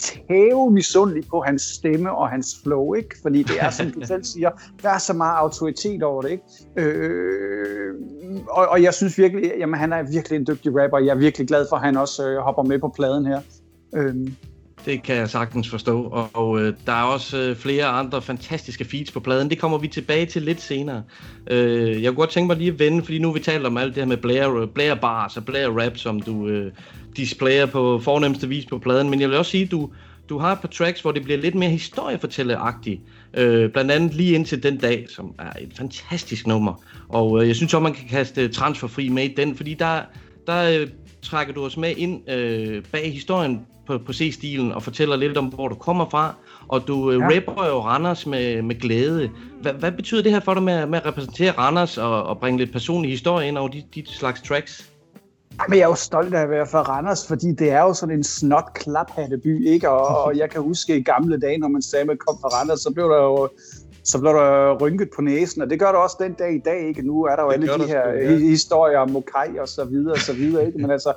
[SPEAKER 5] tæve misundelig på hans stemme og hans flow, ikke? Fordi det er, som du selv siger, der er så meget autoritet over det, ikke? Øh, og, og jeg synes virkelig, jamen han er virkelig en dygtig rapper, jeg er virkelig glad for, at han også øh, hopper med på pladen her. Øh,
[SPEAKER 3] det kan jeg sagtens forstå, og, og øh, der er også øh, flere andre fantastiske feeds på pladen. Det kommer vi tilbage til lidt senere. Øh, jeg kunne godt tænke mig lige at vende, fordi nu vi talt om alt det her med Blair, Blair bars og Blair rap, som du øh, displayer på fornemmeste vis på pladen. Men jeg vil også sige, at du, du har et par tracks, hvor det bliver lidt mere historiefortælleagtigt. Øh, blandt andet lige indtil den dag, som er et fantastisk nummer. Og øh, jeg synes også, man kan kaste transferfri med i den, fordi der, der øh, trækker du os med ind øh, bag historien på, på C-stilen og fortæller lidt om, hvor du kommer fra, og du øh, ja. rapper jo Randers med, med glæde. Hva, hvad betyder det her for dig med, med at repræsentere Randers og, og bringe lidt personlig historie ind over de, de slags tracks?
[SPEAKER 5] Jamen, jeg er jo stolt af at være fra Randers, fordi det er jo sådan en snot klaphatteby, ikke? Og, og jeg kan huske i gamle dage, når man sagde, at man kom fra Randers, så blev der jo så blev der rynket på næsen, og det gør der også den dag i dag, ikke? Nu er der jo det alle de her sgu, ja. historier om Mokai og så videre, og så videre, ikke? Men altså,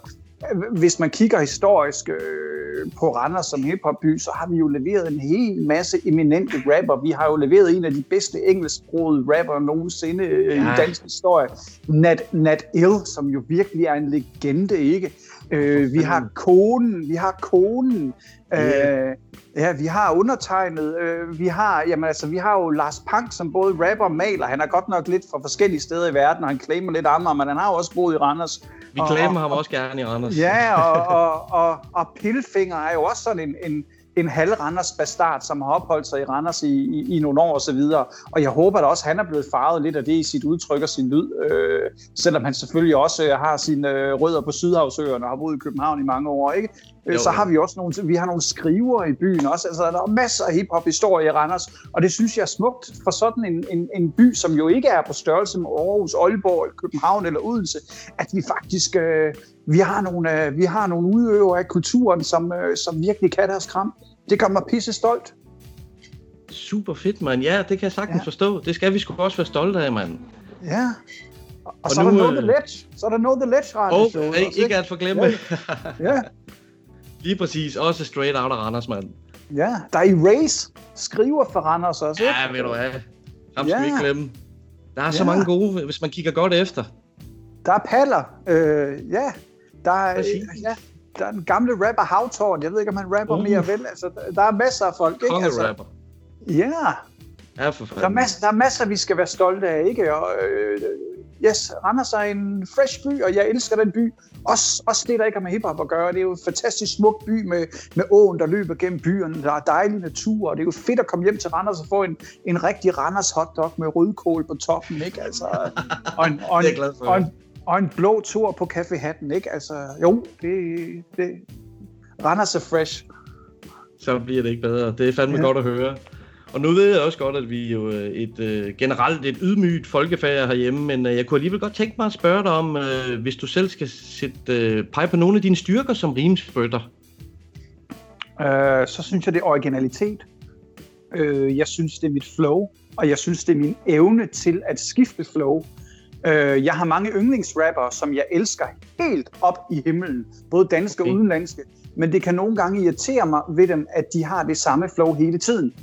[SPEAKER 5] hvis man kigger historisk øh, på Randers som hiphopby, så har vi jo leveret en hel masse eminente rapper. Vi har jo leveret en af de bedste engelsksprogede rapper nogensinde øh, ja. i dansk historie. Nat, Nat Ill, som jo virkelig er en legende, ikke? Øh, vi har konen, vi har konen. Yeah. Øh, ja, vi har undertegnet. Øh, vi har, jamen altså, vi har jo Lars Pank, som både rapper og maler. Han er godt nok lidt fra forskellige steder i verden, og han claimer lidt Amager, men han har jo også boet i Randers.
[SPEAKER 3] Vi claimer ham også gerne i Randers.
[SPEAKER 5] Ja, og, og, og, og Pilfinger er jo også sådan en, en, en halv Randers bastard, som har opholdt sig i Randers i, i, i nogle år osv. Og, og jeg håber da også, at han er blevet farvet lidt af det i sit udtryk og sin lyd. Øh, selvom han selvfølgelig også øh, har sine øh, rødder på Sydhavsøerne og har boet i København i mange år. Ikke? Øh, jo, så har vi også nogle, vi har nogle skriver i byen også. Altså, der er masser af hiphop historie i Randers, og det synes jeg er smukt for sådan en, en, en by, som jo ikke er på størrelse med Aarhus, Aalborg, København eller Odense, at vi faktisk øh, vi har nogle, øh, vi har nogle udøvere af kulturen, som, øh, som virkelig kan deres kram. Det gør mig pisse stolt.
[SPEAKER 3] Super fedt, mand. Ja, det kan jeg sagtens ja. forstå. Det skal vi sgu også være stolte af, mand.
[SPEAKER 5] Ja. Og, og så nu, er der noget The Ledge. Så er der noget The Ledge,
[SPEAKER 3] Randers. Oh, ikke, ikke at forglemme.
[SPEAKER 5] Ja. ja.
[SPEAKER 3] Lige præcis. Også straight out af Randers, mand.
[SPEAKER 5] Ja, der er Race skriver for Randers også,
[SPEAKER 3] ikke? Ja, ved du hvad. Ham skal ja. vi ikke glemme. Der er ja. så mange gode, hvis man kigger godt efter.
[SPEAKER 5] Der er Paller. Øh, ja. Der er, ja, der er en gamle rapper, Havtorn. Jeg ved ikke, om han rapper uh. mere vel. Altså, der er masser af folk, ikke? Altså,
[SPEAKER 3] rapper.
[SPEAKER 5] Ja.
[SPEAKER 3] Ja, for fanden.
[SPEAKER 5] Der er, masser, der er masser, vi skal være stolte af, ikke? Og, øh, yes, Randers er en fresh by, og jeg elsker den by. Også, også det, der ikke har med hiphop at gøre. Det er jo en fantastisk smuk by med, med åen, der løber gennem byen. Der er dejlig natur, og det er jo fedt at komme hjem til Randers og få en, en rigtig Randers hotdog med rødkål på toppen, ikke? Altså, og en, og en,
[SPEAKER 3] det er glad for.
[SPEAKER 5] Og en, og en blå tur på Café Hatten, ikke? Altså, jo, det, det Randers er fresh.
[SPEAKER 3] Så bliver det ikke bedre. Det er fandme ja. godt at høre. Og nu ved jeg også godt, at vi er jo et øh, generelt et ydmygt folkefærd herhjemme, men øh, jeg kunne alligevel godt tænke mig at spørge dig om, øh, hvis du selv skal sætte, øh, pege på nogle af dine styrker som rimsbøtter.
[SPEAKER 5] Øh, så synes jeg, det er originalitet. Øh, jeg synes, det er mit flow, og jeg synes, det er min evne til at skifte flow. Øh, jeg har mange yndlingsrapper, som jeg elsker helt op i himlen, både danske okay. og udenlandske, men det kan nogle gange irritere mig ved dem, at de har det samme flow hele tiden.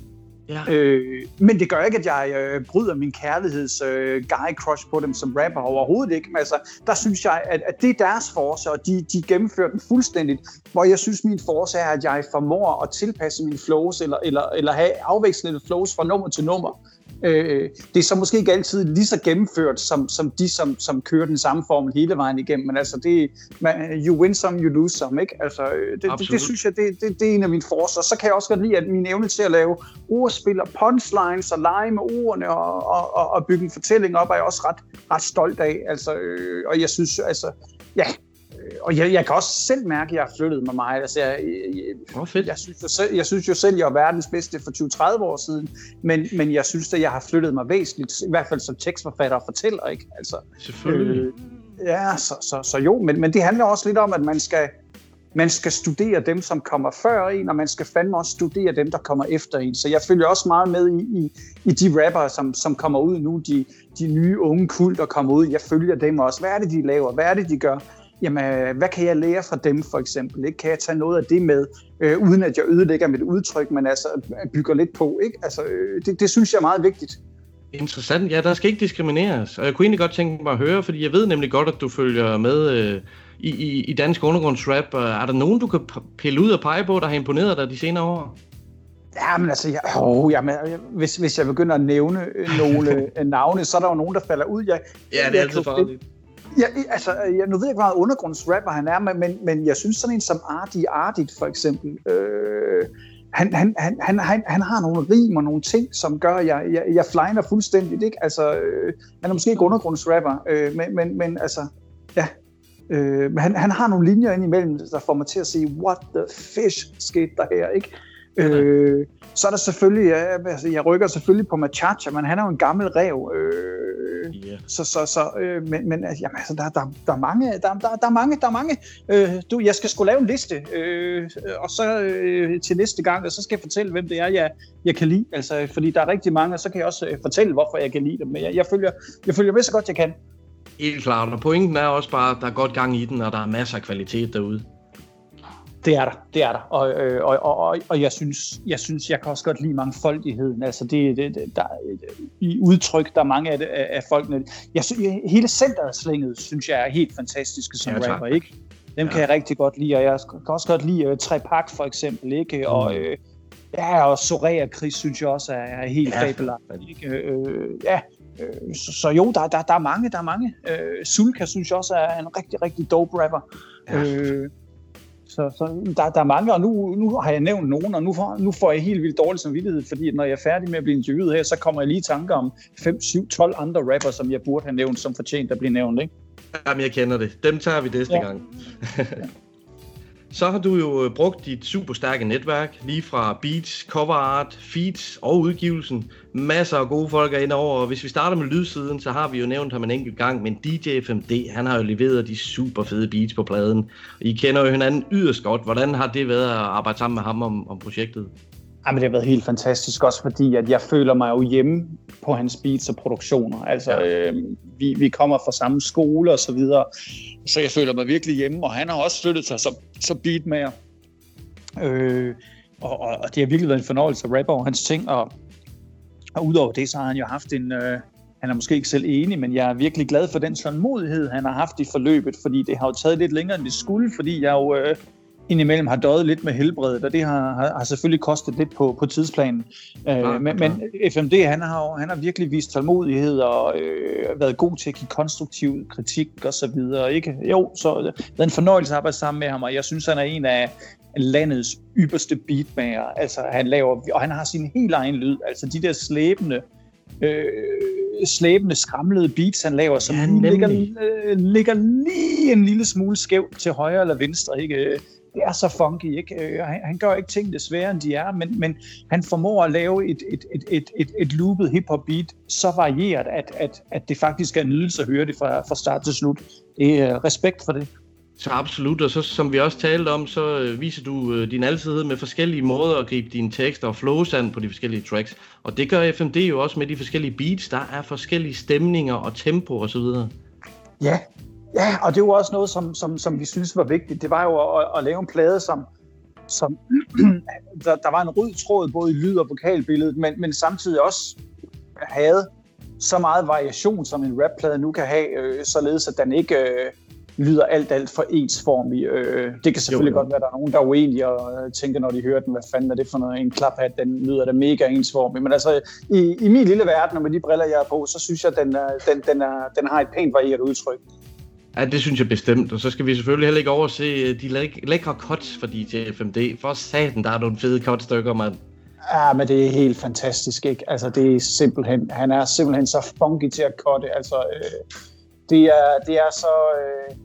[SPEAKER 5] Ja. Øh, men det gør ikke, at jeg øh, bryder min kærligheds øh, guy crush på dem som rapper overhovedet ikke. Men altså, der synes jeg, at, at det er deres force, og de, de gennemfører den fuldstændigt. Hvor jeg synes, min force er, at jeg formår at tilpasse mine flows, eller, eller, eller have afvekslende flows fra nummer til nummer. Øh, det er så måske ikke altid lige så gennemført, som, som de, som, som kører den samme formel hele vejen igennem, men altså, det, man, you win some, you lose some, ikke? Altså, øh, det, det, det, synes jeg, det, det, det er en af mine forser. Så kan jeg også godt lide, at min evne til at lave ordspil og punchlines og lege med ordene og, og, og, og bygge en fortælling op, er jeg også ret, ret stolt af. Altså, øh, og jeg synes, altså, ja, og jeg, jeg kan også selv mærke, at jeg har flyttet mig meget. Altså, jeg, jeg, oh, fedt. jeg, synes jo selv, jeg synes jo selv, jeg er verdens bedste for 20-30 år siden, men, men jeg synes, at jeg har flyttet mig væsentligt, i hvert fald som tekstforfatter og fortæller. Ikke? Altså,
[SPEAKER 3] Selvfølgelig. Øh,
[SPEAKER 5] ja, så, så, så jo, men, men det handler også lidt om, at man skal, man skal studere dem, som kommer før en, og man skal fandme også studere dem, der kommer efter en. Så jeg følger også meget med i, i, i de rapper, som, som kommer ud nu, de, de nye unge kult, der kommer ud. Jeg følger dem også. Hvad er det, de laver? Hvad er det, de gør? Jamen, hvad kan jeg lære fra dem for eksempel? Ikke? Kan jeg tage noget af det med, øh, uden at jeg ødelægger mit udtryk, men altså bygger lidt på? Ikke? Altså, øh, det, det synes jeg er meget vigtigt.
[SPEAKER 3] Interessant. Ja, der skal ikke diskrimineres. Og jeg kunne egentlig godt tænke mig at høre, fordi jeg ved nemlig godt, at du følger med øh, i, i, i dansk undergrundsrap. Er der nogen, du kan pille ud og pege på, der har imponeret dig de senere år?
[SPEAKER 5] Ja, men altså, jeg, oh, jamen, hvis, hvis jeg begynder at nævne nogle navne, så er der jo nogen, der falder ud. Jeg,
[SPEAKER 3] ja, det er altid farligt.
[SPEAKER 5] Ja, altså, jeg, nu ved jeg ikke, hvor undergrundsrapper han er, men, men jeg synes sådan en som Artie Ardit for eksempel, øh, han, han, han, han, han, han har nogle rim og nogle ting, som gør, at jeg, jeg, jeg flyner fuldstændigt. Ikke? Altså, øh, han er måske ikke undergrundsrapper, øh, men, men, men altså, ja. Øh, men han, han har nogle linjer ind imellem, der får mig til at sige, what the fish skete der her, ikke? Øh, så er der selvfølgelig, ja, altså, jeg rykker selvfølgelig på Machacha, men han er jo en gammel rev. Øh, yeah. Så, så, så øh, men, men altså, jamen, altså, der, der, der, er mange, der, der, der er mange, der er mange. Øh, du, jeg skal sgu lave en liste, øh, og så øh, til næste gang, og så skal jeg fortælle, hvem det er, jeg, jeg kan lide. Altså, fordi der er rigtig mange, og så kan jeg også øh, fortælle, hvorfor jeg kan lide dem. Men jeg, jeg, følger, jeg følger med så godt, jeg kan.
[SPEAKER 3] Helt klart, og pointen er også bare, at der er godt gang i den, og der er masser af kvalitet derude.
[SPEAKER 5] Det er der, det er der. Og, øh, og, og, og, og jeg, synes, jeg synes, jeg kan også godt lide mangfoldigheden. Altså det, det, der, i udtryk, der er mange af, det, af folkene. Jeg synes, hele centerslinget, synes jeg er helt fantastisk som ja, rapper, ikke? Dem ja. kan jeg rigtig godt lide, og jeg kan også godt lide uh, Trepak for eksempel, ikke? Mm. Og, øh, ja, og Sorea Chris synes jeg også er, er helt ja. fabelagtigt, ikke? Øh, ja, øh, så, så jo, der, der, der er mange, der er mange. Øh, Sulka synes jeg også er en rigtig, rigtig dope rapper. Ja. Øh, så, så der, der er mange, og nu, nu har jeg nævnt nogen, og nu får, nu får jeg helt vildt dårlig samvittighed, fordi når jeg er færdig med at blive interviewet her, så kommer jeg lige i tanker om 5, 7, 12 andre rapper, som jeg burde have nævnt, som fortjent at blive nævnt, ikke?
[SPEAKER 3] Jamen, jeg kender det. Dem tager vi næste ja. gang. Så har du jo øh, brugt dit super stærke netværk, lige fra beats, cover art, feeds og udgivelsen. Masser af gode folk er inde over, og hvis vi starter med lydsiden, så har vi jo nævnt ham en enkelt gang, men DJ FMD, han har jo leveret de super fede beats på pladen. I kender jo hinanden yderst godt. Hvordan har det været at arbejde sammen med ham om, om projektet?
[SPEAKER 5] Jamen, det har været helt fantastisk, også fordi at jeg føler mig jo hjemme på hans beats og produktioner. Altså, ja. øh, vi, vi kommer fra samme skole og så videre, så jeg føler mig virkelig hjemme, og han har også flyttet sig som, som beatmager. Øh, og, og, og det har virkelig været en fornøjelse at rappe over hans ting, og, og udover det, så har han jo haft en... Øh, han er måske ikke selv enig, men jeg er virkelig glad for den sådan modighed, han har haft i forløbet, fordi det har jo taget lidt længere, end det skulle, fordi jeg jo... Øh, indimellem har døjet lidt med helbredet, og det har, har, har selvfølgelig kostet lidt på, på tidsplanen. Øh, ja, men, men FMD, han har, han har virkelig vist tålmodighed og øh, været god til at give konstruktiv kritik og så videre. Ikke? Jo, så det er en fornøjelse at arbejde sammen med ham, og jeg synes, han er en af landets ypperste beatmager. Altså, han laver, og han har sin helt egen lyd. Altså, de der slæbende øh, slæbende, skramlede beats, han laver, som ja, ligger, øh, ligger lige en lille smule skævt til højre eller venstre. Ikke? Det er så funky, ikke? Øh, han, han gør ikke tingene sværere, end de er, men, men han formår at lave et, et, et, et, et, et loopet hip-hop beat så varieret, at, at, at det faktisk er en nydelse at høre det fra, fra start til slut. Det er respekt for det.
[SPEAKER 3] Så absolut, og så som vi også talte om, så øh, viser du øh, din alsidighed med forskellige måder at gribe dine tekster og flows an på de forskellige tracks. Og det gør FMD jo også med de forskellige beats. Der er forskellige stemninger og tempo og så videre.
[SPEAKER 5] Ja, ja og det var også noget, som, som, som vi synes var vigtigt. Det var jo at, at lave en plade, som, som der, der var en rød tråd både i lyd- og vokalbilledet, men, men samtidig også havde så meget variation, som en rapplade nu kan have, øh, således at den ikke øh, lyder alt, alt for ensformig. Øh, det kan selvfølgelig jo, jo. godt være, at der er nogen, der er uenige og øh, tænker, når de hører den, hvad fanden er det for noget, en klaphat, den lyder da mega ensformig. Men altså, i, i min lille verden, og med de briller, jeg er på, så synes jeg, at den, den, den, er, den har et pænt varieret udtryk.
[SPEAKER 3] Ja, det synes jeg bestemt. Og så skal vi selvfølgelig heller ikke overse øh, de læk- lækre cuts for DJ FMD. For satan, der er nogle fede cutstykker, mand.
[SPEAKER 5] Ja, men det er helt fantastisk, ikke? Altså, det er simpelthen, han er simpelthen så funky til at cutte. Altså, øh, det er, det er så, øh,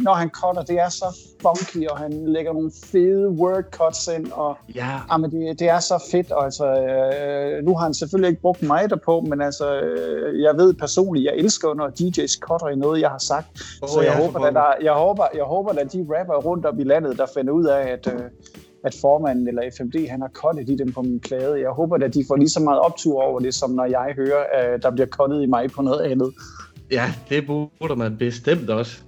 [SPEAKER 5] når han cutter, det er så funky, og han lægger nogle fede word cuts ind, og
[SPEAKER 3] ja.
[SPEAKER 5] jamen, det, det er så fedt, og altså, øh, nu har han selvfølgelig ikke brugt mig derpå, men altså, øh, jeg ved personligt, jeg elsker, når DJ's cutter i noget, jeg har sagt, oh, så jeg, ja, håber, at der, jeg, håber, jeg håber, at de rapper rundt om i landet, der finder ud af, at, øh, at formanden eller FMD, han har cuttet i dem på min plade. Jeg håber, at de får lige så meget optur over det, som når jeg hører, at der bliver cuttet i mig på noget andet.
[SPEAKER 3] Ja, det burde man bestemt også.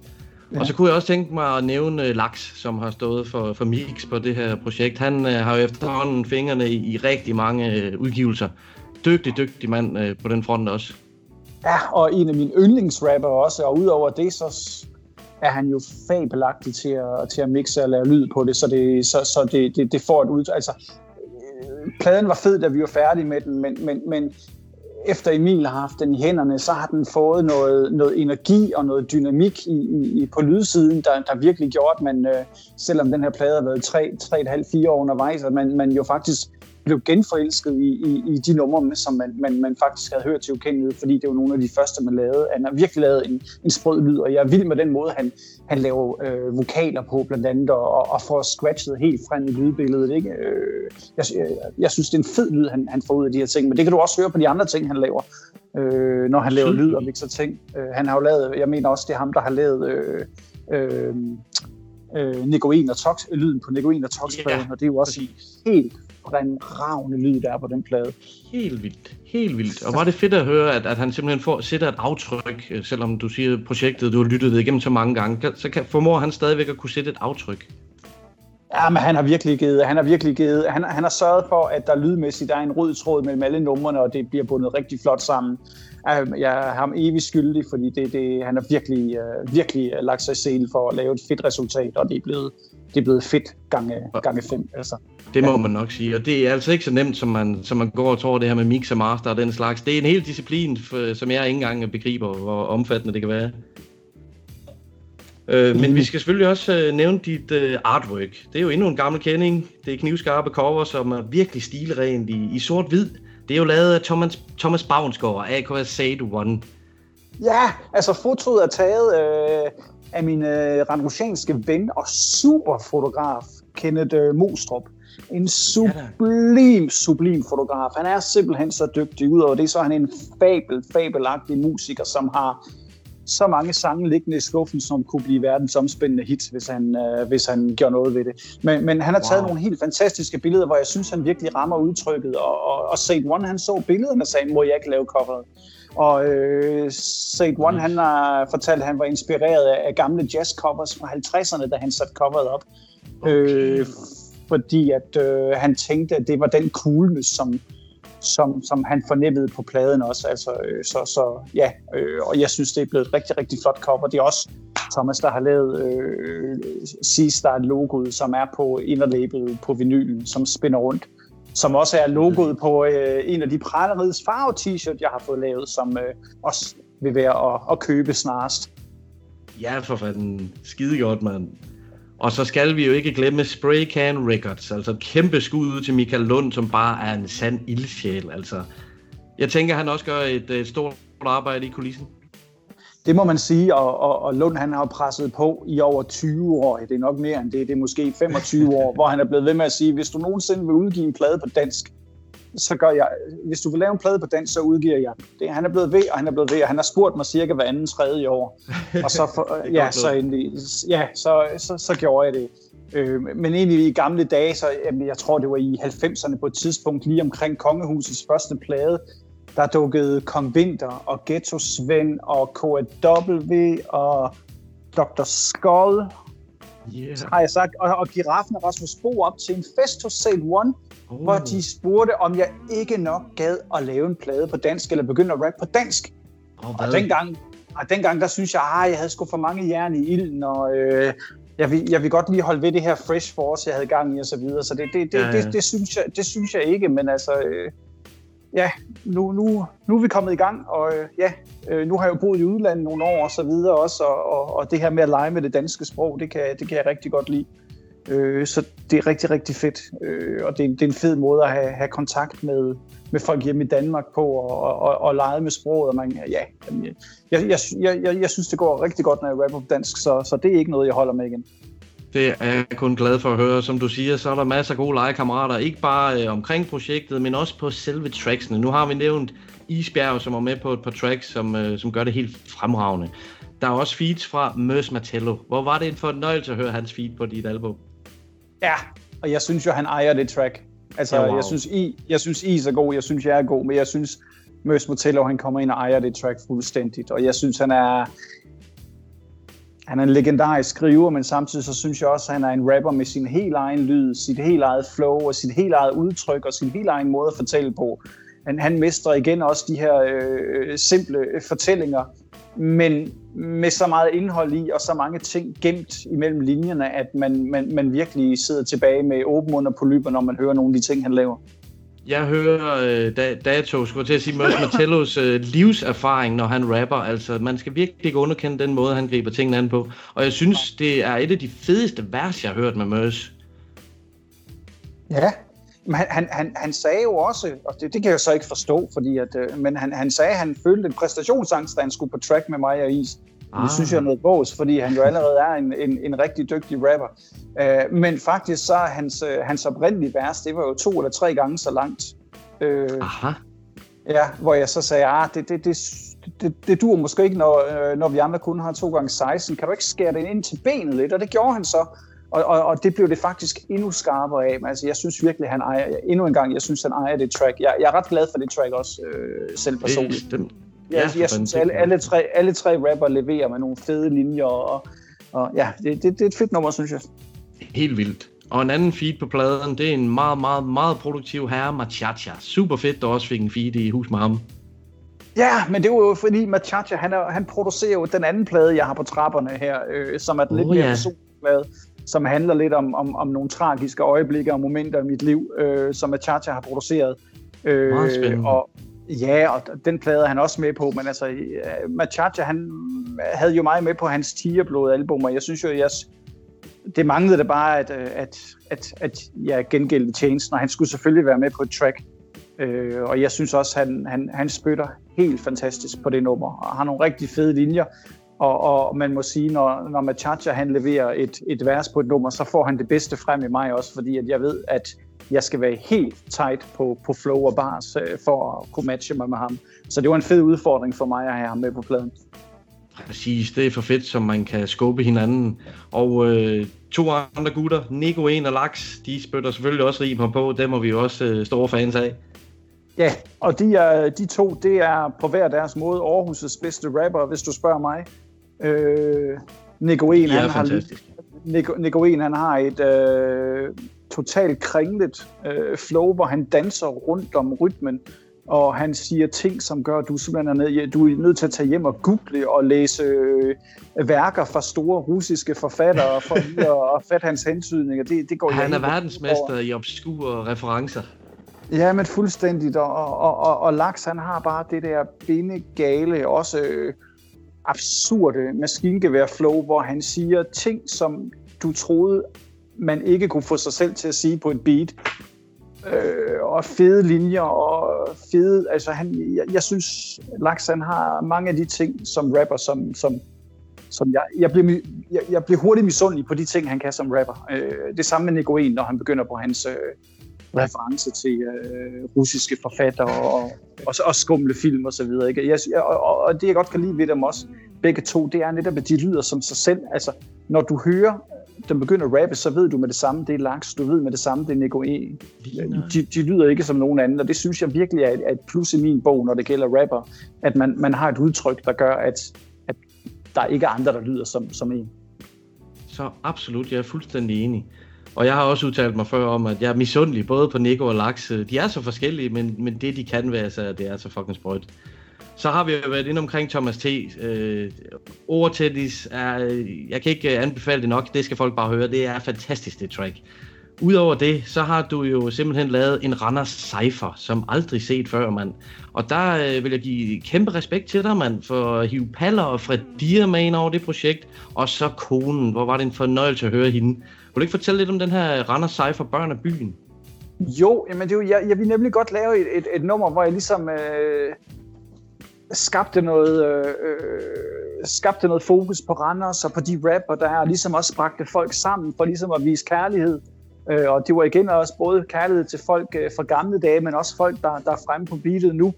[SPEAKER 3] Ja. Og så kunne jeg også tænke mig at nævne uh, Laks, som har stået for, for Mix på det her projekt. Han uh, har jo efterhånden fingrene i, i rigtig mange uh, udgivelser. Dygtig, dygtig mand uh, på den front også.
[SPEAKER 5] Ja, og en af mine yndlingsrapper også, og udover det, så er han jo fabelagtig til at, til at mixe og lave lyd på det, så det, så, så det, det, det får et ud... Altså, pladen var fed, da vi var færdige med den, men, men, men efter Emil har haft den i hænderne, så har den fået noget, noget energi og noget dynamik i, i, på lydsiden, der, der virkelig gjort, at man, øh, selvom den her plade har været 3-3,5-4 år undervejs, at man, man jo faktisk blev genforelsket i, i, i de numre, som man, man, man faktisk havde hørt til ukendelighed, fordi det var nogle af de første, man lavede. Han har virkelig lavet en, en sprød lyd, og jeg er vild med den måde, han, han laver øh, vokaler på, blandt andet, og, og får scratchet helt frem i lydbilledet. Ikke? Øh, jeg, jeg, jeg synes, det er en fed lyd, han, han får ud af de her ting, men det kan du også høre på de andre ting, han laver, øh, når han laver lyd og mixer ting. Øh, han har jo lavet, jeg mener også, det er ham, der har lavet... Øh, øh, øh, Negoin og Tox, lyden på Negoin og Tox, ja, og det er jo også præcis. helt ravne lyd, der er på den plade.
[SPEAKER 3] Helt vildt. Helt vildt. Og var det fedt at høre, at, at han simpelthen får, sætter et aftryk, øh, selvom du siger projektet, du har lyttet det igennem så mange gange, så kan, formår han stadigvæk at kunne sætte et aftryk.
[SPEAKER 5] Ja, men han har virkelig givet, han har virkelig givet, han, han har sørget for, at der lydmæssigt er en rød tråd mellem alle numrene, og det bliver bundet rigtig flot sammen. Jeg har ham evigt skyldig, fordi det, det, han har virkelig, uh, virkelig lagt sig i for at lave et fedt resultat, og det er blevet, det er blevet fedt gange, gange fem. Altså.
[SPEAKER 3] Det må man nok sige, og det er altså ikke så nemt, som man, som man går og tror, det her med mix og master og den slags. Det er en hel disciplin, som jeg ikke engang begriber, hvor omfattende det kan være. Øh, men vi skal selvfølgelig også øh, nævne dit øh, artwork. Det er jo endnu en gammel kending. Det er knivskarpe cover, som er virkelig stilrent i, i sort-hvid. Det er jo lavet af Thomas, Thomas Bavnsgaard, AKS Sade One.
[SPEAKER 5] Ja, altså fotoet er taget øh, af min øh, randrusianske ven og superfotograf, Kenneth øh, Mostrup. En sublim, sublim fotograf. Han er simpelthen så dygtig. Udover det, så er han en fabel, fabelagtig musiker, som har så mange sange liggende i skuffen, som kunne blive verdens omspændende hit, hvis han, øh, hvis han gjorde noget ved det. Men, men han har taget wow. nogle helt fantastiske billeder, hvor jeg synes, han virkelig rammer udtrykket. Og, og, og Saint One, han så billederne og sagde, må jeg ikke lave coveret? Og øh, Saint One, han har fortalt, at han var inspireret af, gamle jazz-covers fra 50'erne, da han satte coveret op. Okay. Øh, fordi at øh, han tænkte, at det var den coolness, som, som, som han fornemmede på pladen også. Altså, øh, så, så ja, øh, og jeg synes, det er blevet et rigtig, rigtig flot cover. Det er også Thomas, der har lavet øh, C-Start-logoet, som er på inderlabelet på vinylen, som spinner rundt. Som også er logoet på øh, en af de pralerides farve t-shirt, jeg har fået lavet, som øh, også vil være at, at købe snarest.
[SPEAKER 3] Ja, for fanden. Skide godt, mand. Og så skal vi jo ikke glemme Spray Can Records, altså et kæmpe skud ud til Michael Lund, som bare er en sand ildsjæl. Altså, jeg tænker, han også gør et, et stort arbejde i kulissen.
[SPEAKER 5] Det må man sige, og, og, og Lund han har presset på i over 20 år. Det er nok mere end det, det er måske 25 år, hvor han er blevet ved med at sige, hvis du nogensinde vil udgive en plade på dansk, så gør jeg, hvis du vil lave en plade på dansk, så udgiver jeg den. det. Han er blevet ved, og han er blevet ved, og han har spurgt mig cirka hver anden tredje år. Og så, for, ja, så, endelig, ja, så, så, så gjorde jeg det. Øh, men egentlig i gamle dage, så jamen, jeg tror, det var i 90'erne på et tidspunkt, lige omkring Kongehusets første plade, der dukkede Kong Winter og Ghetto Svend og KW og Dr. Skull,
[SPEAKER 3] Yeah.
[SPEAKER 5] har jeg sagt, og, og giraffen og Rasmus Bo op til en fest hos Sale One, oh. hvor de spurgte, om jeg ikke nok gad at lave en plade på dansk, eller begynde at rappe på dansk.
[SPEAKER 3] Oh,
[SPEAKER 5] Og dengang, og dengang der synes jeg, at jeg havde sgu for mange jern i ilden, og øh, jeg, vil, jeg vil godt lige holde ved det her fresh force, jeg havde gang i, og så videre. Så det, det, det,
[SPEAKER 3] ja.
[SPEAKER 5] ja. det, det, synes, jeg, det synes jeg ikke, men altså... Øh, ja, nu, nu, nu er vi kommet i gang, og øh, ja, øh, nu har jeg jo boet i udlandet nogle år og så videre også, og, og, og det her med at lege med det danske sprog, det kan, det kan jeg rigtig godt lide. Øh, så det er rigtig, rigtig fedt, øh, og det, er- det er en fed måde at have, have kontakt med, med folk hjemme i Danmark på, og, og, og lege med sproget, og man, ja, jamen, jeg, jeg, jeg, jeg, jeg synes, det går rigtig godt, når jeg rapper på dansk, så, så det er ikke noget, jeg holder med igen.
[SPEAKER 3] Det er jeg kun glad for at høre. Som du siger, så er der masser af gode legekammerater. Ikke bare øh, omkring projektet, men også på selve tracksene. Nu har vi nævnt Isbjerg, som er med på et par tracks, som, øh, som gør det helt fremragende. Der er også feeds fra Møs Martello. Hvor var det en fornøjelse at høre hans feed på dit album?
[SPEAKER 5] Ja, og jeg synes jo, han ejer det track. Altså,
[SPEAKER 3] Ja, wow.
[SPEAKER 5] jeg, synes, I, jeg synes, Is er god, jeg synes, jeg er god, men jeg synes, Møs Motello, han kommer ind og ejer det track fuldstændigt, og jeg synes, han er, han er en legendarisk skriver, men samtidig så synes jeg også, at han er en rapper med sin helt egen lyd, sit helt eget flow og sit helt eget udtryk og sin helt egen måde at fortælle på. Han, han mestrer igen også de her øh, simple øh, fortællinger, men med så meget indhold i og så mange ting gemt imellem linjerne, at man, man, man virkelig sidder tilbage med åben mund og polyper, når man hører nogle af de ting, han laver.
[SPEAKER 3] Jeg hører øh, da, Dato, skulle til at sige, Møs Martellos øh, livserfaring, når han rapper. Altså, man skal virkelig ikke underkende den måde, han griber tingene an på. Og jeg synes, det er et af de fedeste vers, jeg har hørt med Mørs.
[SPEAKER 5] Ja, men han, han, han, han sagde jo også, og det, det kan jeg så ikke forstå, fordi at, øh, men han, han sagde, at han følte en præstationsangst, da han skulle på track med mig og Is. Ah. Det synes jeg er noget bås, fordi han jo allerede er en, en, en rigtig dygtig rapper. Uh, men faktisk så er hans, uh, hans oprindelige vers, det var jo to eller tre gange så langt. Uh,
[SPEAKER 3] Aha.
[SPEAKER 5] ja, hvor jeg så sagde, ah, det, det, det, det, det dur måske ikke, når, øh, når vi andre kun har to gange 16. Kan du ikke skære det ind til benet lidt? Og det gjorde han så. Og, og, og det blev det faktisk endnu skarpere af. Men altså, jeg synes virkelig, han ejer, endnu en gang, jeg synes, han ejer det track. Jeg, jeg er ret glad for det track også, øh, selv personligt.
[SPEAKER 3] Det, den,
[SPEAKER 5] Jeg, jeg, jeg synes, alle, alle, tre, alle tre rapper leverer med nogle fede linjer, og, og ja, det, det, det er et fedt nummer, synes jeg.
[SPEAKER 3] Helt vildt. Og en anden feed på pladen, det er en meget, meget, meget produktiv herre, Machacha. Super fedt, der også fik en feed i hus med ham.
[SPEAKER 5] Ja, men det var jo fordi Machacha, han, er, han producerer jo den anden plade, jeg har på trapperne her, øh, som er den
[SPEAKER 3] Åh,
[SPEAKER 5] lidt mere
[SPEAKER 3] ja.
[SPEAKER 5] personlige plade, som handler lidt om, om, om nogle tragiske øjeblikke og momenter i mit liv, øh, som Machacha har produceret. Øh,
[SPEAKER 3] Meget spændende.
[SPEAKER 5] Og, ja, og den plade han også med på, men altså, øh, Machacha, han øh, havde jo meget med på hans tigerblod album, og jeg synes jo, jeg, det manglede det bare, at, øh, at, at, at jeg gengældte tjenesten, og han skulle selvfølgelig være med på et track. Øh, og jeg synes også, han, han, han spytter helt fantastisk på det nummer, og har nogle rigtig fede linjer. Og, og man må sige, når, når Machacha han leverer et, et vers på et nummer, så får han det bedste frem i mig også, fordi at jeg ved, at jeg skal være helt tight på, på flow og bars, øh, for at kunne matche mig med ham. Så det var en fed udfordring for mig at have ham med på pladen.
[SPEAKER 3] Præcis, det er for fedt, som man kan skubbe hinanden. Og øh, to andre gutter, Nico 1 og Laks, de spytter selvfølgelig også rim på. Dem er vi jo også øh, store fans af.
[SPEAKER 5] Ja, og de, er, de to, det er på hver deres måde Aarhus' bedste rapper, hvis du spørger mig. Øh, Nico 1,
[SPEAKER 3] De er
[SPEAKER 5] han har,
[SPEAKER 3] fantastiske.
[SPEAKER 5] Nico, Nico 1, han har et øh, totalt kringlet øh, flow, hvor han danser rundt om rytmen, og han siger ting, som gør, at du simpelthen er, ned, du er nødt til at tage hjem og google og læse øh, værker fra store russiske forfattere for lige at, at fatte hans hentydninger. Det, det går
[SPEAKER 3] Han er
[SPEAKER 5] helt over.
[SPEAKER 3] verdensmester i obskure referencer.
[SPEAKER 5] Ja, men fuldstændigt. Og, og, og, og Laks, han har bare det der bindegale, også øh, absurde maskingevær-flow, hvor han siger ting, som du troede, man ikke kunne få sig selv til at sige på et beat. Øh, og fede linjer og fede... Altså, han, jeg, jeg synes, Laks, han har mange af de ting som rapper, som, som, som jeg, jeg, bliver, jeg, jeg bliver hurtigt misundelig på de ting, han kan som rapper. Øh, det samme med Nico 1, når han begynder på hans... Øh, reference til øh, russiske forfattere og, og, og skumle film og så videre. Ikke? Jeg, og, og, og det jeg godt kan lide ved dem også, begge to, det er netop, at de lyder som sig selv. Altså, når du hører dem begynder at rappe, så ved du med det samme, det er Laks, du ved med det samme, det er Nico E. De, de lyder ikke som nogen anden, og det synes jeg virkelig er et, et plus i min bog, når det gælder rapper, at man, man har et udtryk, der gør, at, at der ikke er andre, der lyder som, som en.
[SPEAKER 3] Så absolut, jeg er fuldstændig enig. Og jeg har også udtalt mig før om, at jeg er misundelig både på Nico og Laks. De er så forskellige, men, men det de kan være, så det er så fucking sprødt. Så har vi jo været inde omkring Thomas T. Øh, Overtættis er, jeg kan ikke anbefale det nok, det skal folk bare høre, det er fantastisk det track. Udover det, så har du jo simpelthen lavet en Randers Cypher, som aldrig set før, mand. Og der øh, vil jeg give kæmpe respekt til dig, mand, for at hive Paller og Fred Dier med ind over det projekt. Og så konen, hvor var det en fornøjelse at høre hende. Vil du ikke fortælle lidt om den her Randers Cypher, Børn af Byen?
[SPEAKER 5] Jo, jamen det er jo, jeg, jeg vil nemlig godt lave et, et, et nummer, hvor jeg ligesom øh, skabte noget, øh, skabte noget fokus på Randers og på de rapper, der er, og ligesom også bragte folk sammen for ligesom at vise kærlighed. Øh, og det var igen også både kærlighed til folk øh, fra gamle dage, men også folk, der, der er fremme på beatet nu.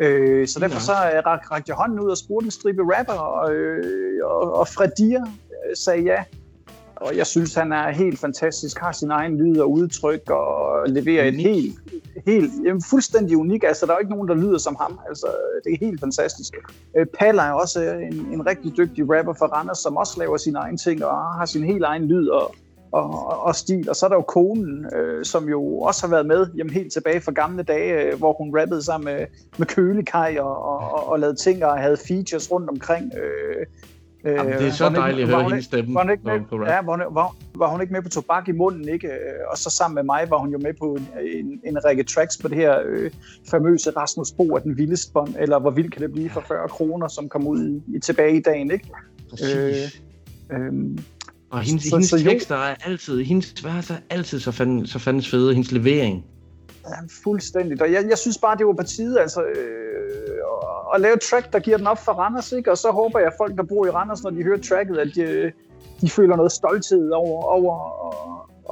[SPEAKER 5] Øh, så derfor så øh, rak, rakte jeg hånden ud og spurgte en stribe rapper, og, øh, og, og Fred Dier øh, sagde ja. Og jeg synes, han er helt fantastisk, har sin egen lyd og udtryk, og leverer et helt, helt jamen, fuldstændig unik. Altså, der er jo ikke nogen, der lyder som ham. Altså, det er helt fantastisk. Øh, Paller er også øh, en, en rigtig dygtig rapper fra Randers, som også laver sine egne ting, og har sin helt egen lyd og, og, og stil. Og så er der jo konen, øh, som jo også har været med jamen, helt tilbage fra gamle dage, øh, hvor hun rappede sammen med, med Kølekaj og, og, og, og lavede ting og havde features rundt omkring. Øh,
[SPEAKER 3] Jamen, det er så dejligt at høre hendes stemme
[SPEAKER 5] var hun ikke med,
[SPEAKER 3] på rap.
[SPEAKER 5] ja, var, hun, var, var hun ikke med på Tobak i munden, ikke? Øh, Og så sammen med mig var hun jo med på en, en, en række tracks på det her øh, famøse Rasmus Bo af den vildeste bånd, eller Hvor vildt kan det blive for 40 kroner, som kom ud i, i tilbage i dagen, ikke?
[SPEAKER 3] Præcis.
[SPEAKER 5] Øh, øhm,
[SPEAKER 3] Og hendes,
[SPEAKER 5] så-
[SPEAKER 3] hendes
[SPEAKER 5] så
[SPEAKER 3] tekster er altid, hendes vers er altid så, fanden, så fandens fede, hendes levering.
[SPEAKER 5] Ja, fuldstændigt. Og jeg, jeg synes bare, det var på tide altså, øh, at- at lave et track, der giver den op for Randers. Ikke? Og så håber jeg, at folk, der bor i Randers, når de hører tracket, at de, de føler noget stolthed over, over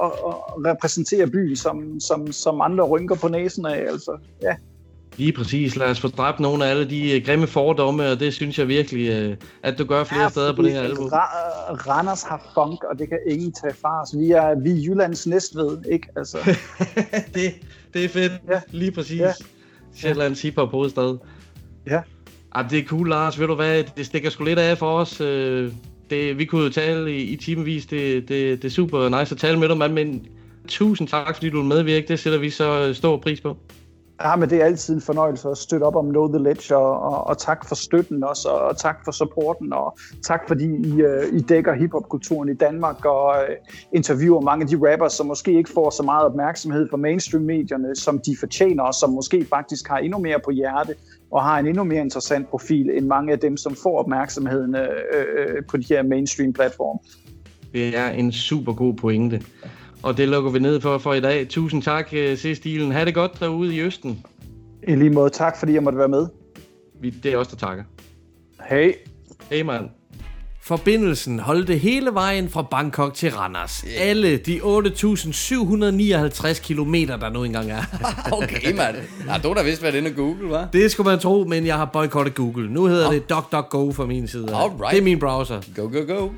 [SPEAKER 5] at, at, at repræsentere byen, som, som, som andre rynker på næsen af. Altså, ja.
[SPEAKER 3] Lige præcis. Lad os få dræbt nogle af alle de øh, grimme fordomme, og det synes jeg virkelig, øh, at du gør flere
[SPEAKER 5] Ja,
[SPEAKER 3] steder på det her album.
[SPEAKER 5] Ra- Randers har funk, og det kan ingen tage fra os. Vi er, vi er Jyllands næstved, ikke? Altså,
[SPEAKER 3] det, det er fedt.
[SPEAKER 5] Ja.
[SPEAKER 3] Lige præcis.
[SPEAKER 5] Ja.
[SPEAKER 3] Ja. Sjællands hiphop hovedstad.
[SPEAKER 5] ja.
[SPEAKER 3] Ah, det er cool, Lars. Ved du hvad? Det stikker sgu lidt af for os. Øh, Det, vi kunne jo tale i, i timevis. Det, det, det er super nice at tale med dig, mand. Men tusind tak, fordi du vil medvirke. Det sætter vi så stor pris på.
[SPEAKER 5] Ja, men det er altid en fornøjelse at støtte op om Know The Ledge, og, og, og tak for støtten også, og, og tak for supporten, og tak fordi I, uh, I dækker hiphopkulturen i Danmark, og uh, interviewer mange af de rappers, som måske ikke får så meget opmærksomhed fra mainstream-medierne, som de fortjener, og som måske faktisk har endnu mere på hjerte, og har en endnu mere interessant profil, end mange af dem, som får opmærksomheden uh, uh, på de her mainstream-platforme.
[SPEAKER 3] Det er en super god pointe. Og det lukker vi ned for for i dag. Tusind tak, øh, C-stilen. Ha' det godt derude i Østen.
[SPEAKER 5] I lige måde tak, fordi jeg måtte være med.
[SPEAKER 3] Vi, det er os, der takker.
[SPEAKER 5] Hej.
[SPEAKER 3] Hej, mand.
[SPEAKER 12] Forbindelsen holdte hele vejen fra Bangkok til Randers. Alle de 8.759 kilometer, der nu engang er.
[SPEAKER 4] Okay, mand. Ja, du har da vidst, hvad det er Google, var.
[SPEAKER 12] Det skulle man tro, men jeg har boykottet Google. Nu hedder det DuckDuckGo fra min side.
[SPEAKER 4] Alright.
[SPEAKER 12] Det er min browser.
[SPEAKER 4] Go, go, go.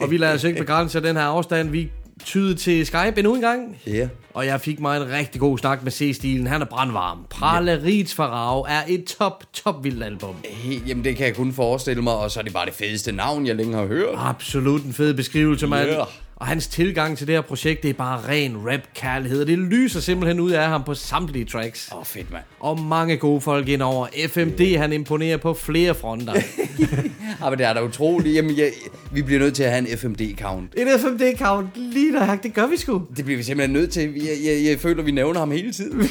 [SPEAKER 12] Og vi lader os ikke begrænse af den her afstand. Vi tyede til Skype endnu en gang.
[SPEAKER 4] Ja. Yeah.
[SPEAKER 12] Og jeg fik mig en rigtig god snak med C-stilen. Han er brandvarm. Prallerits Farao er et top, top vildt album.
[SPEAKER 4] Hey, jamen, det kan jeg kun forestille mig, og så er det bare det fedeste navn, jeg længe har hørt.
[SPEAKER 12] Absolut en fed beskrivelse, mand.
[SPEAKER 4] Ja.
[SPEAKER 12] Og hans tilgang til det her projekt, det er bare ren rap-kærlighed. Det lyser simpelthen ud af ham på samtlige tracks.
[SPEAKER 4] Åh, oh, fedt, mand.
[SPEAKER 12] Og mange gode folk indover. FMD, han imponerer på flere fronter.
[SPEAKER 4] Ja, men det er da utroligt. Jamen, jeg, vi bliver nødt til at have en FMD-count.
[SPEAKER 12] En FMD-count, lige der, det gør vi sgu.
[SPEAKER 4] Det bliver vi simpelthen nødt til. Jeg, jeg, jeg føler, vi nævner ham hele tiden.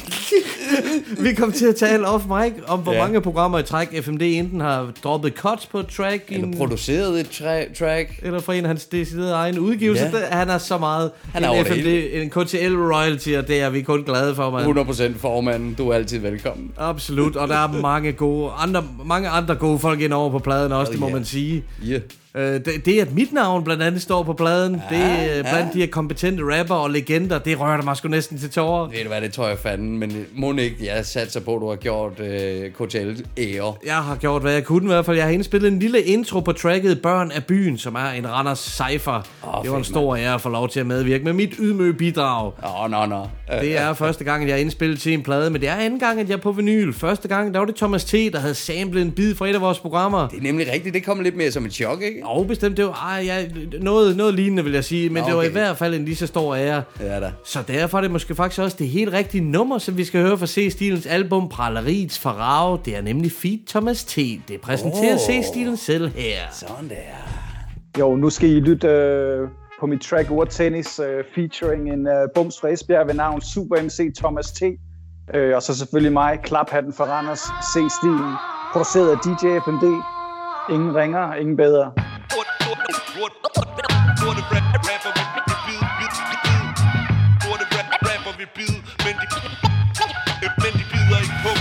[SPEAKER 12] Vi kom til at tale off mic om, hvor
[SPEAKER 4] Ja.
[SPEAKER 12] mange programmer i træk FMD enten har droppet cuts på et track,
[SPEAKER 4] Eller
[SPEAKER 12] en,
[SPEAKER 4] produceret et tra- track.
[SPEAKER 12] eller fra en af hans deciderede egne udgivelser.
[SPEAKER 4] Ja.
[SPEAKER 12] Han er så meget
[SPEAKER 4] Han er
[SPEAKER 12] en FMD, en KTL royalty, og det er vi kun glade for, mand.
[SPEAKER 4] 100% formanden. Du er altid velkommen.
[SPEAKER 12] Absolut, og der er mange gode andre, mange andre gode folk ind over på pladen også,
[SPEAKER 4] Oh,
[SPEAKER 12] det må
[SPEAKER 4] yeah.
[SPEAKER 12] man sige.
[SPEAKER 4] Yeah.
[SPEAKER 3] Øh, det, det, at mit navn blandt andet står på pladen, ja, det
[SPEAKER 4] ja.
[SPEAKER 3] blandt de her kompetente rapper og legender, det rører mig sgu næsten til tårer.
[SPEAKER 4] Ved du hvad, det tror jeg fanden, men må ikke, jeg satser på, at du har gjort øh, KTL ære.
[SPEAKER 3] Jeg har gjort, hvad jeg kunne i hvert fald. Jeg har indspillet en lille intro på tracket Børn af byen, som er en Randers cypher. Oh, det var en stor ære at få lov til at medvirke med mit ydmøge bidrag.
[SPEAKER 4] Åh, oh, nå, nå.
[SPEAKER 3] Det er første gang, at jeg har indspillet til en plade, men det er anden gang, at jeg er på vinyl. Første gang, der var det Thomas T., der havde samlet en bid fra et af vores programmer.
[SPEAKER 4] Det er nemlig rigtigt, det kommer lidt mere som et chok, ikke?
[SPEAKER 3] Og bestemt, det var ej, ja, noget, noget lignende, vil jeg sige, men okay. det var i hvert fald en lige så stor ære.
[SPEAKER 4] Ja da.
[SPEAKER 3] Så derfor er det måske faktisk også det helt rigtige nummer, som vi skal høre fra C-Stilens album Praleriets Farage. Det er nemlig Feed Thomas T. Det præsenterer oh. C-Stilen selv her.
[SPEAKER 4] Sådan der.
[SPEAKER 5] Jo, nu skal I lytte øh, på mit track Ord Tennis, øh, featuring en øh, bums fra Esbjerg ved navn Super MC Thomas T. Øh, og så selvfølgelig mig, Klaphatten for Randers, C-Stilen, produceret af DJ FMD. Ingen ringer, ingen bedre.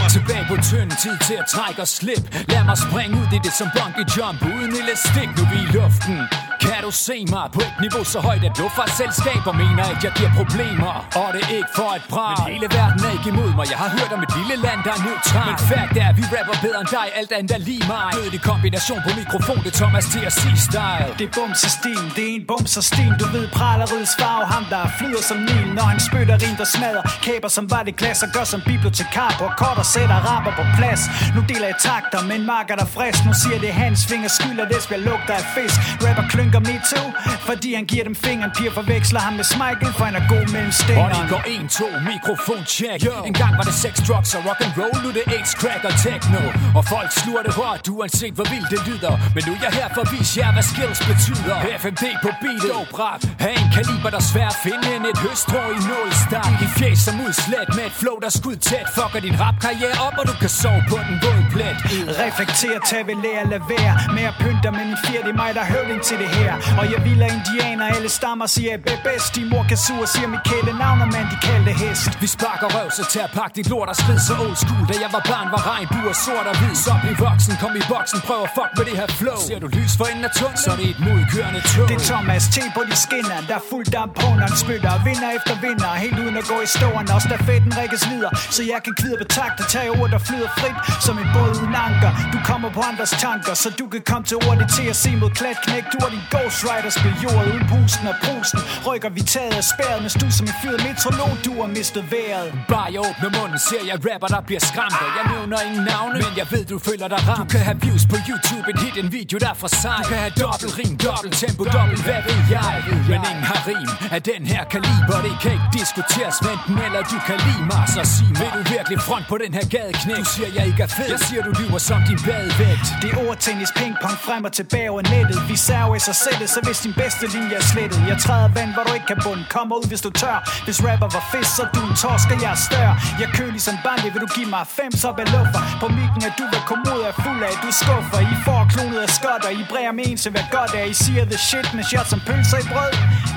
[SPEAKER 11] Tilbage på tynd tid til at trække og slip. Lad mig springe ud i det som bungee jump. Uden elastik, nu vi i luften. Kan du se mig på et niveau så højt At luftfartsselskaber mener at jeg giver problemer Og det er ikke for et brag Men hele verden er ikke imod mig. Jeg har hørt om et lille land der er neutralt Men fact er at vi rapper bedre end dig. Alt andet er lige mig. Dødelig kombination på mikrofon Det er Thomas T og C-style
[SPEAKER 13] Det er bums og sten, det er en bums og sten Du ved praleriets farve, ham der flyder som Nil. Når han spytter rim, der smadrer Kæber som var det glas og gør som bibliotekar På kort og sætter rapper på plads. Nu deler jeg takter med en marker der er frisk. Nu siger det hans finger skyld at det skal lugter af fisk. Rapper klynker me too, fordi han giver dem fingeren Piger forveksler ham med Michael, for han er god mellem
[SPEAKER 11] Og
[SPEAKER 13] stængerne
[SPEAKER 11] de går 1, 2, mikrofon check En gang var det sex, drugs og rock and roll Nu det AIDS, crack og techno. Og folk sluger det hårdt, uanset hvor vildt det lyder. Men nu er jeg her for at vise jer, hvad skills betyder. FMD på beatet, dope rap Ha' en kaliber, der er svær at finde end et høstrå i nålstak. I fjæs som udslet med et flow, der er skud tæt Fucker din rapkarriere op, og du kan sove på den våde plet.
[SPEAKER 13] Reflekter, tag ved lære, lad være Med at pynte med min fjer, det er mig, der er høvding til det her. Og jeg vil af indianer, alle stammer siger jeg bedst. Din mor kan sur, siger Michael navn, og mand, de kaldte hest.
[SPEAKER 11] Vi sparker røv, så tag pak dit lort og skrid så old school. Da jeg var barn, var regnbuer sort og hvid. Så bliv voksen, kom i boksen, prøv at fuck med det her flow. Ser du lys for enden af tunnelen, så er det et modkørende tog.
[SPEAKER 13] Det er Thomas T på de skinner. Der er fuld damp på, når han spytter. Vinder efter vinder, helt uden at gå i stående Og stafetten rækkes videre, så jeg kan kvide på takt Og tage ord, der flyder frit som en båd uden anker. Du kommer på andres tanker, så du kan komme til ordet til at se mod klat knæk. Du er din ghostwriter, spil jordet uden pusten og brusen Rykker vi taget af spæret, mens du som en fyret metrolog Du har mistet vejret.
[SPEAKER 11] Bare jeg åbner munden, ser jeg rapper, der bliver skræmt. Og jeg nævner ingen navne, men jeg ved, du føler dig ramt. Du kan have views på YouTube, en hit, en video, der er for sig Du kan have dobbelt rim, dobbelt tempo, dobbelt, hvad ved jeg? Men ingen har rim af den her kaliber. Det kan ikke diskuteres, med enten eller du kan lide mig. Så sig mig, vil du virkelig front på den her gadeknæk? Du siger, jeg ikke er fed, jeg siger, du lyver som din badevægt.
[SPEAKER 13] Det er ordtennis, pingpong frem og tilbage over nettet. Vi server sætte så hvis din bedste linje er slettet. Jeg træder vand, hvor du ikke kan bunde. Kom ud, hvis du tør. Hvis rapper var fisk, så du en torsk, og jeg er større Jeg kører ligesom bandy, vil du give mig fem, så jeg luffer? På mikken er du, hvad kommod er fuld af. Du skuffer, I får klonet af skotter I bræger med en, så hvad godt er I siger the shit med shots som pølser i brød.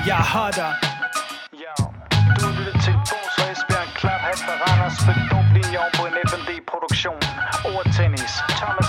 [SPEAKER 13] Jeg er hotter Du lytter til Bors fra Esbjerg, klap hat for Randers, for dobbling oven på en FMD-produktion. Ordtennis, Thomas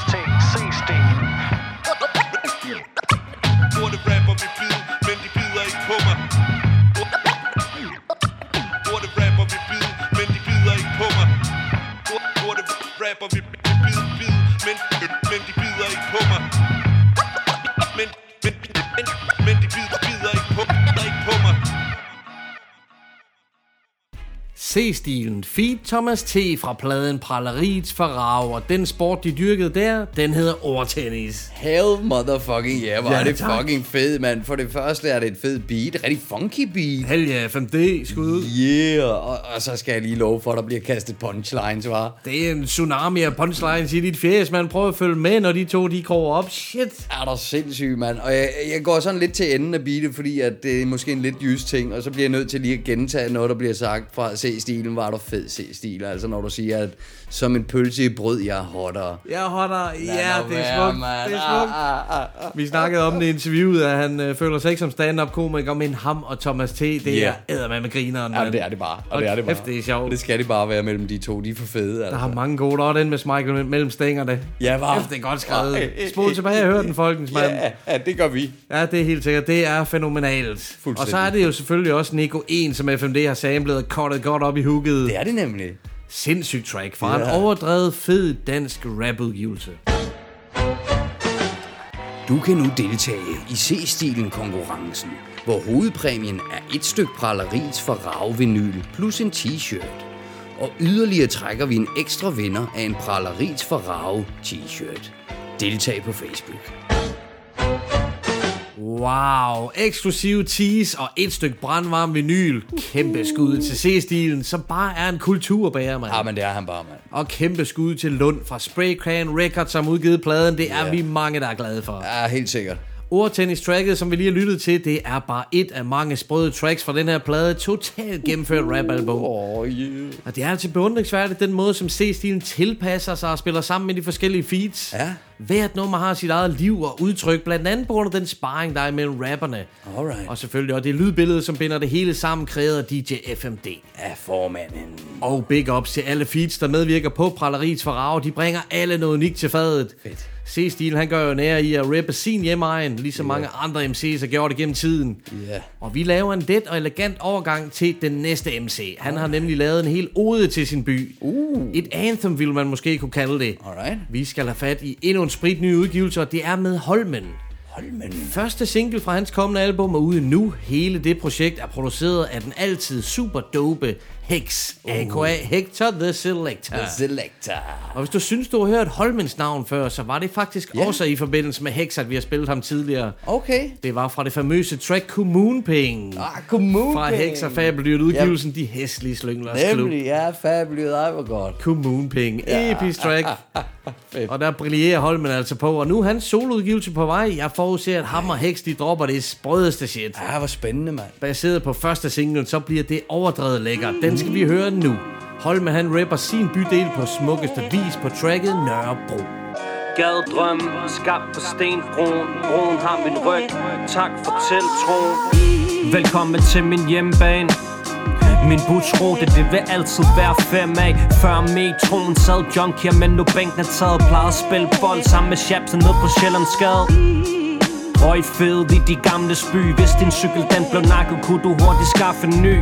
[SPEAKER 3] C-stilen Feed Thomas T. fra pladen Praleriets Farage, og den sport, de dyrkede der, den hedder ordtennis.
[SPEAKER 4] Hell motherfucking yeah, hvor
[SPEAKER 3] Ja,
[SPEAKER 4] er det
[SPEAKER 3] tak.
[SPEAKER 4] fucking fed, mand. For det første er det et fed beat, rigtig funky beat.
[SPEAKER 3] Hell ja, 5D, skud ud.
[SPEAKER 4] Yeah, og, og så skal jeg lige love for, at der bliver kastet punchlines, var.
[SPEAKER 3] Det er en tsunami af punchlines i dit fjes, man. Prøv at følge med, når de to, de kroger op. Shit.
[SPEAKER 4] Er der sindssygt, mand. Og jeg, jeg går sådan lidt til enden af beatet, fordi at det er måske en lidt jysk ting, og så bliver jeg nødt til lige at gentage noget, der bliver sagt fra C. C-stilen var du fed C-stil. Altså når du siger, at som en pølse i brød, jeg er hottere.
[SPEAKER 3] Jeg holder, ja,
[SPEAKER 4] nu
[SPEAKER 3] det er smukt, det er smukt.
[SPEAKER 4] Ah, ah, ah,
[SPEAKER 3] Vi snakkede om det i interviewet, at han øh, føler sig ikke som stand-up-komiker, men ham og Thomas T, det
[SPEAKER 4] Ja.
[SPEAKER 3] er æder med grineren.
[SPEAKER 4] Ja, det er det bare. Og det er det bare.
[SPEAKER 3] kæft, det er sjovt.
[SPEAKER 4] Det skal det bare være mellem de to. De er for fede,
[SPEAKER 3] Der
[SPEAKER 4] altså.
[SPEAKER 3] har mange gode, der er den med Michael mellem stængerne.
[SPEAKER 4] Ja, var.
[SPEAKER 3] Kæft, det er godt skrevet. Spol tilbage og hør den, folkens mand.
[SPEAKER 4] Ja, ja, det gør vi.
[SPEAKER 3] Ja, det er helt sikkert. Det er fænomenalt. Og så er det jo selvfølgelig også Nico 1, som FMD har samlet og godt op i hooket.
[SPEAKER 4] Det er det nemlig.
[SPEAKER 3] Sindssygt track fra
[SPEAKER 4] Ja.
[SPEAKER 3] en overdrevet fed dansk rapudgivelse.
[SPEAKER 4] Du kan nu deltage i C-stilen konkurrencen, hvor hovedpræmien er et stykke prallerins for rav vinyl plus en t-shirt. Og yderligere trækker vi en ekstra vinder af en prallerins for rav t-shirt. Deltag på Facebook.
[SPEAKER 3] Wow, eksklusiv tease og et stykke brandvarm vinyl. Kæmpe skud til C-stilen, som bare er en kulturbærer, mand.
[SPEAKER 4] Ja, men det er han bare, mand.
[SPEAKER 3] Og kæmpe skud til Lund fra Spray Can Records, som udgivet pladen. Det er
[SPEAKER 4] Ja.
[SPEAKER 3] vi mange, der er glade for.
[SPEAKER 4] Ja, helt sikkert.
[SPEAKER 3] Ordtennis-tracket, som vi lige har lyttet til, det er bare et af mange sprøde tracks fra den her plade. Totalt gennemført rap-album.
[SPEAKER 4] Oh, yeah.
[SPEAKER 3] Og det er altså beundringsværdigt, den måde, som C-stilen tilpasser sig og spiller sammen med de forskellige feats.
[SPEAKER 4] Ja.
[SPEAKER 3] Hvert nummer har sit eget liv og udtryk, blandt andet på grund af den sparring, der er imellem rapperne.
[SPEAKER 4] Alright.
[SPEAKER 3] Og selvfølgelig også det lydbillede, som binder det hele sammen, kreeret af DJ FMD.
[SPEAKER 4] Af formanden.
[SPEAKER 3] Og big ups til alle feats, der medvirker på Prallerits for Rave. De bringer alle noget unikt til fadet.
[SPEAKER 4] Fedt.
[SPEAKER 3] C-Stil, han gør jo nær i at rappe sin hjemmeegn, ligesom mange andre MC's har gjort det gennem tiden.
[SPEAKER 4] Ja.
[SPEAKER 3] Og vi laver en let og elegant overgang til den næste MC. Han har nemlig lavet en hel ode til sin by.
[SPEAKER 4] Uh.
[SPEAKER 3] Et anthem, ville man måske kunne kalde det.
[SPEAKER 4] Alright.
[SPEAKER 3] Vi skal have fat i endnu en spritny udgivelse, og det er med Holmen.
[SPEAKER 4] Holmen.
[SPEAKER 3] Første single fra hans kommende album er ude nu. Hele det projekt er produceret af den altid super dope Hex, a.k.a. Hector the Selector.
[SPEAKER 4] The Selector.
[SPEAKER 3] Og hvis du synes, du har hørt Holmens navn før, så var det faktisk
[SPEAKER 4] Ja.
[SPEAKER 3] også i forbindelse med Hex, at vi har spillet ham tidligere.
[SPEAKER 4] Okay.
[SPEAKER 3] Det var fra det famøse track Kommune Penge.
[SPEAKER 4] Ah, Kommune
[SPEAKER 3] Fra. Hex og Fabeldyret udgivelsen De Hæslige Slynglers Klub.
[SPEAKER 4] Nemlig, ja, fabulous. Ej, hvor godt.
[SPEAKER 3] Kommune Penge.
[SPEAKER 4] Ja.
[SPEAKER 3] Episk track. Og der brillerer Holmen altså på. Og nu er hans soloudgivelse på vej. Jeg forudser, at ham og Hex, de dropper det sprødeste shit.
[SPEAKER 4] Ja, hvor spændende, mand.
[SPEAKER 3] Baseret på første single, så bliver det overdrevet lækkert. Den skal vi høre nu. Holmen han rapper sin bydel på smukkeste vis på tracket Nørrebro.
[SPEAKER 14] Gadedrøm, skabt på stenbroen. Broen har min ryg, tak for tiltroen Velkommen til min hjemmebane. Min busrute, det vil altid være fem af. Før metroen sad junkier, men nu bænken er taget. Plejede at spille bold sammen med Shabsen ned på Sjællandsgade Røg fed i de gamle by Hvis din cykel den blev nakket Kunne du hurtigt skaffe en ny.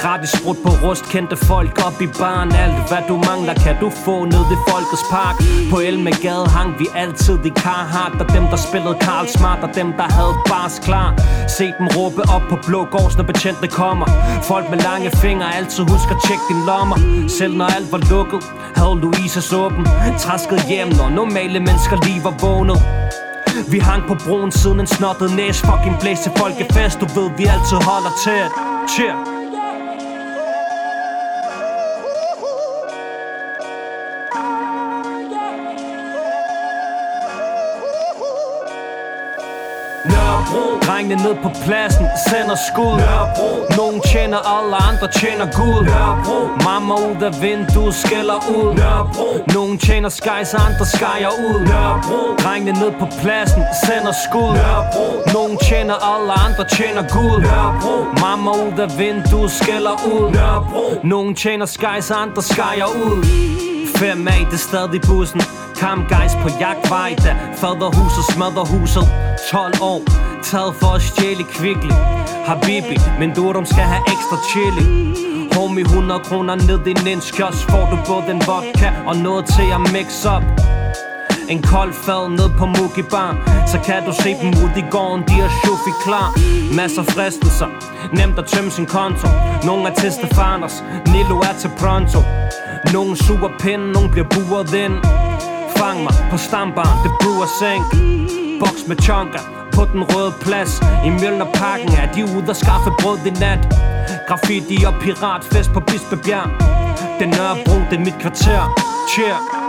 [SPEAKER 14] Gratis sprut på rust Kendte folk op i barn. Alt hvad du mangler kan du få ned i Folkets Park. På Elmegade hang vi altid i Carhartt Og dem der spillede Karl Smart Og dem der havde bars klar. Se dem råbe op på Blågårds Når betjente kommer. Folk med lange fingre Altid husk at tjekke din lommer. Selv når alt var lukket Havde Louises åben. Træsket hjem når normale mennesker lige var vågnet vi hang på broen siden en snottet næs. Fucking blæs til folkefest Du ved vi altid holder tæt. Cheer. Drengene ned på pladsen sender skud. Nørrebro Nogen tjener alle andre tjener Gud Nørrebro Mamma ud af vinduet skælder ud. Nørrebro Nogen tjener skies andre skyer ud. Nørrebro Drengene ned på pladsen sender skud. Nørrebro Nogen tjener alle andre tjener Gud Nørrebro Mamma ud af vinduet skælder ud. Nørrebro Nogen tjener skies andre skyer ud. 5 af det stadig bussen. Kam guys på jagtvej. Da faderhuset smadrer huset. 12 år. Taget for at stjæle kvickly. Habibi, men durum skal have ekstra chili. Homie 100 kroner ned i en kiosk Får du både en vodka og noget til at mix up? En kold fad ned på Mugi Bar Så kan du se dem ud i gården, de er shufi klar. Masser fristelser, nemt at tømme sin konto. Nogle er til Stefaners, Nilo er til pronto. Nogle suger pinden, nogle bliver buret ind. Fang mig på stambaren, det brewer sænk Boks med chunker på den røde plads. I Mjølnerparken er de ude og skaffe brød i nat. Graffiti og piratfest på Bispebjerg. Den Nørrebro, det er mit kvarter. Cheer.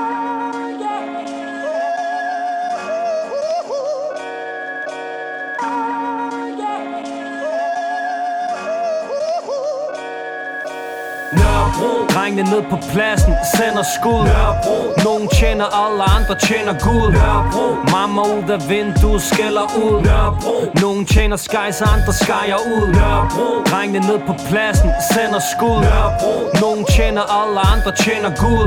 [SPEAKER 14] Drengene ned på pladsen sender skud. Nogen tjener alle andre tjener Gud. Mamma ud af vinduet skælder ud. Nogen tjener skies, andre skyer ud. Drengene ned på pladsen sender skud. Nogen tjener alle andre tjener Gud.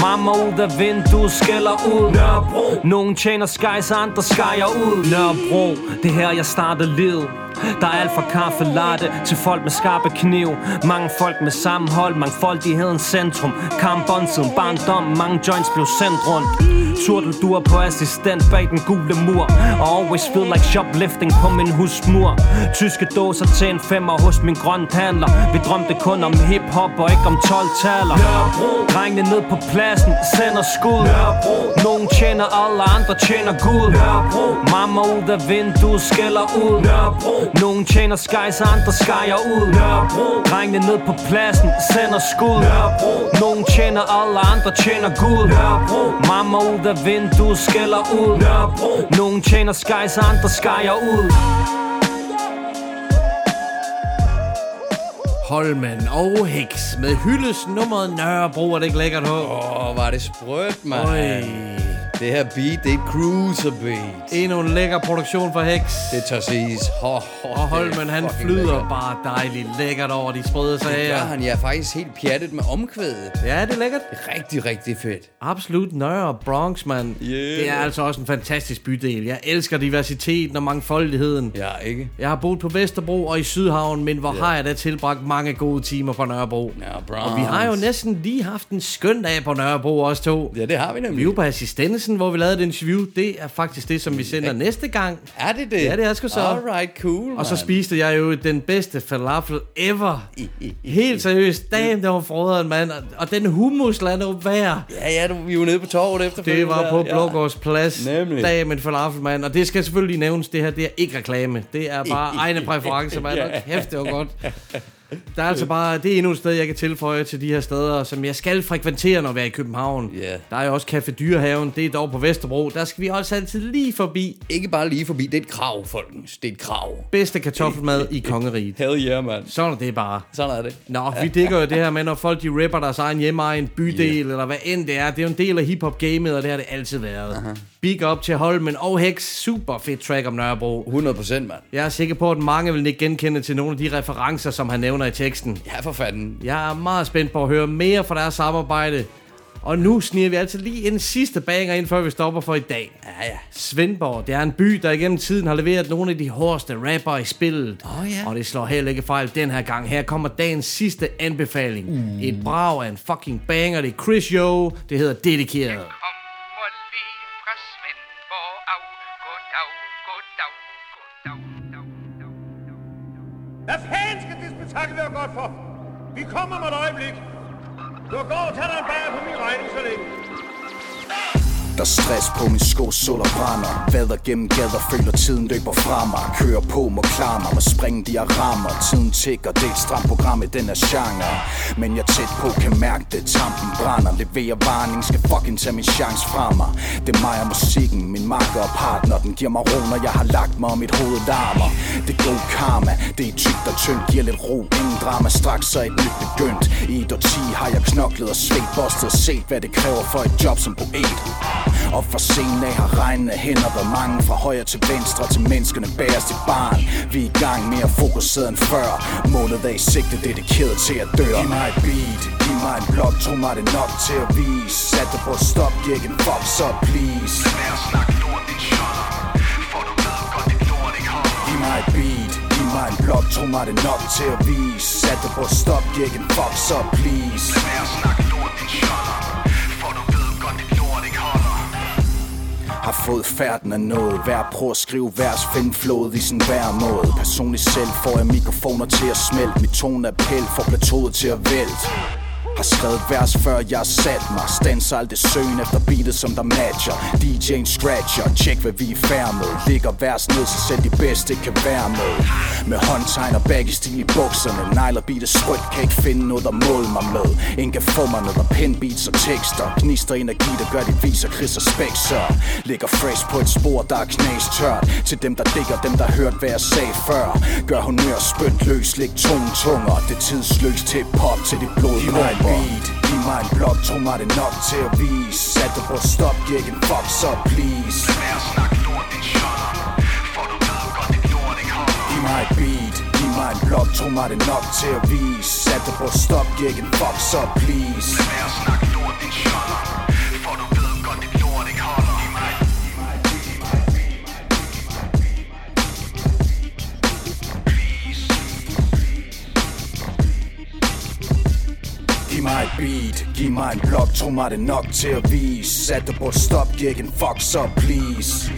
[SPEAKER 14] Mamma ud af vinduet skælder ud. Nogen tjener skies, andre skyer ud. Nørrebro, det her jeg startede livet der er alt fra kaffe latte til folk med skarpe kniv. Mange folk med sammenhold, mangfoldighedens centrum. Kampbåndtiden, barndom, mange joints blev sendt rundt. Turteldur på assistent bag den gule mur. Og always feel like shoplifting på min husmur. Tyske dåser til en femmer hos min grønthandler. Vi drømte kun om hiphop og ikke om 12-taller Drengene ned på pladsen sender skud. Nogen tjener alle andre tjener Gud Mamma ud af vinduet skælder ud. Nogen tjener skies, andre skyer ud. Drengene ned på pladsen sender skud. Nogen tjener alle andre tjener Gud Mamma ud af vinduet skælder ud Nogen tjener skies, andre skyer ud
[SPEAKER 3] Holmen og Heks med hyldes nummeret Nørrebro. Er det ikke lækkert, H?
[SPEAKER 4] Åh, oh, var det sprødt, mand. Det her beat, det er cruiser beat.
[SPEAKER 3] Endnu en lækker produktion for Heks.
[SPEAKER 4] Det tør siges. Ho, ho,
[SPEAKER 3] Og Holmen, han flyder bare dejligt lækkert over de sprøde
[SPEAKER 4] Det gør
[SPEAKER 3] sager.
[SPEAKER 4] han. Jeg er faktisk helt pjattet med omkvædet.
[SPEAKER 3] Ja, det er lækkert.
[SPEAKER 4] Er rigtig, rigtig fedt.
[SPEAKER 3] Absolut Nørre Bronx, mand.
[SPEAKER 4] Yeah.
[SPEAKER 3] Det er altså også en fantastisk bydel. Jeg elsker diversiteten og mangfoldigheden.
[SPEAKER 4] Ja, ikke?
[SPEAKER 3] Jeg har boet på Vesterbro og i Sydhavn, men hvor
[SPEAKER 4] Ja.
[SPEAKER 3] har jeg da tilbragt mange gode timer på Nørrebro.
[SPEAKER 4] Ja, Bronx.
[SPEAKER 3] Og vi har jo næsten lige haft en skøn dag på Nørrebro også to.
[SPEAKER 4] Ja, det har vi nemlig.
[SPEAKER 3] Vi er jo på assistensen, hvor vi lavede et interview. Det er faktisk det, som vi sender næste gang.
[SPEAKER 4] Er det det?
[SPEAKER 3] Ja, det er sgu så.
[SPEAKER 4] Alright, cool,
[SPEAKER 3] Og så spiste jeg jo den bedste falafel ever. Helt seriøst. Damn, det var frøderen, mand. Og- den hummus, lad nu være.
[SPEAKER 4] Ja, ja, du, vi var nede på torvet efter.
[SPEAKER 3] Det var på Blågårds Plads.
[SPEAKER 4] Nemlig.
[SPEAKER 3] Dag med falafel, mand. Og det skal selvfølgelig nævnes, det her det er ikke reklame. Det er bare egne præferencer, mand. Kæft, det var godt. Der er altså bare, det er endnu et sted, jeg kan tilføje til de her steder, som jeg skal frekventere, når vi er i København.
[SPEAKER 4] Ja.
[SPEAKER 3] Der er jo også Café Dyrehaven, det er dog på Vesterbro. Der skal vi også altid lige forbi.
[SPEAKER 4] Ikke bare lige forbi, det er et krav, folkens. Det er et krav.
[SPEAKER 3] Bedste kartoffelmad i kongeriget.
[SPEAKER 4] Hell yeah, mand.
[SPEAKER 3] Sådan er det bare.
[SPEAKER 4] Sådan er det.
[SPEAKER 3] Nå, vi digger jo det her med, når folk de rapper deres egen hjemmeegen bydel, yeah. eller hvad end det er. Det er jo en del af hiphop-gamet, og det har det altid været. Uh-huh. Big up til Holmen og Hex. Super fedt track om Nørrebro.
[SPEAKER 4] 100 procent, mand.
[SPEAKER 3] Jeg er sikker på, at mange vil ikke genkende til nogle af de referencer, som han nævner i teksten.
[SPEAKER 4] Ja, for fanden.
[SPEAKER 3] Jeg er meget spændt på at høre mere fra deres samarbejde. Og nu sniger vi altså lige en sidste banger ind, før vi stopper for i dag.
[SPEAKER 4] Ja, ja.
[SPEAKER 3] Svendborg, det er en by, der igennem tiden har leveret nogle af de hårdeste rapper i spillet.
[SPEAKER 4] Åh, ja.
[SPEAKER 3] Og det slår heller ikke fejl den her gang. Her kommer dagens sidste anbefaling.
[SPEAKER 4] Uh.
[SPEAKER 3] Et brag af en fucking banger. Det er Chris Yo. Det hedder Dedikeret.
[SPEAKER 15] Hvad fanden skal det spektakel være godt for? Vi kommer om et øjeblik. Du går og tager dig en bager på min regning så længe.
[SPEAKER 16] Der stress på min sko, sol og brænder. Vader gennem gader, føler tiden løber fra mig. Kører på, må klare mig, må springe de rammer Tiden tigger, det er et stramt program i den her genre. Men jeg tæt på, kan mærke det, tampen brænder. Leverer varning, skal fucking tage min chance fra mig. Det er mig og musikken, min marker og partner. Den giver mig ro, når jeg har lagt mig, og mit hoved larmer. Det er god karma, det er tykt og tyndt Giver lidt ro, ingen drama, straks så et nyt begyndt. I et årti har jeg knoklet og svedt Bostet og set, hvad det kræver for et job som poet og for scenen af har regnende hænder været mange Fra højre til venstre til menneskene bagerst i barn. Vi er i gang mere fokuseret end før. Målet af sigte dedikeret til at døre. Giv mig et beat, giv mig en blok Tro mig det er nok til at vise. Sat det på stop, giv ikke en fuck så please. Giv mig et beat, giv mig en blok Tro mig det er nok til at vise. Sat det på stop, giv ikke en fuck så please Har fået færden af noget. Hver prøv at skrive vers, find flowet i sin hver måde. Personligt selv får jeg mikrofoner til at smelte. Mit tone appel får plateauet til at vælte. Har skrevet vers før jeg sat mig. Stanser aldrig søgen efter beatet som der matcher. DJ'en scratcher, tjek hvad vi er færd med. Ligger vers ned, så selv de bedste kan være med. Med håndtegn og baggy stil i bukserne. Nejler beatet sprødt, kan ikke finde noget at måle mig med. Ingen kan få mig noget pen beats og tekster. Gnister energi, der gør de viser Chris og Spexer Ligger fresh på et spor, der er knas tørt Til dem der digger, dem der hørt hvad jeg sagde før. Gør honør, spyt løs, læg tung tunger Det er tidsløst til pop til de blod beat, giv mig en blok, tro mig det nok til at vise. Sat dig på stop, giv ikke en fuck så please. Giv mig et beat, giv mig en blok, tro mig det nok til at vise. Sat dig på stop, giv ikke en fuck så please. Giv mig et beat, giv mig en blok, tro mig det nok til at vise. Sat dig på stop, giv en fuck så please.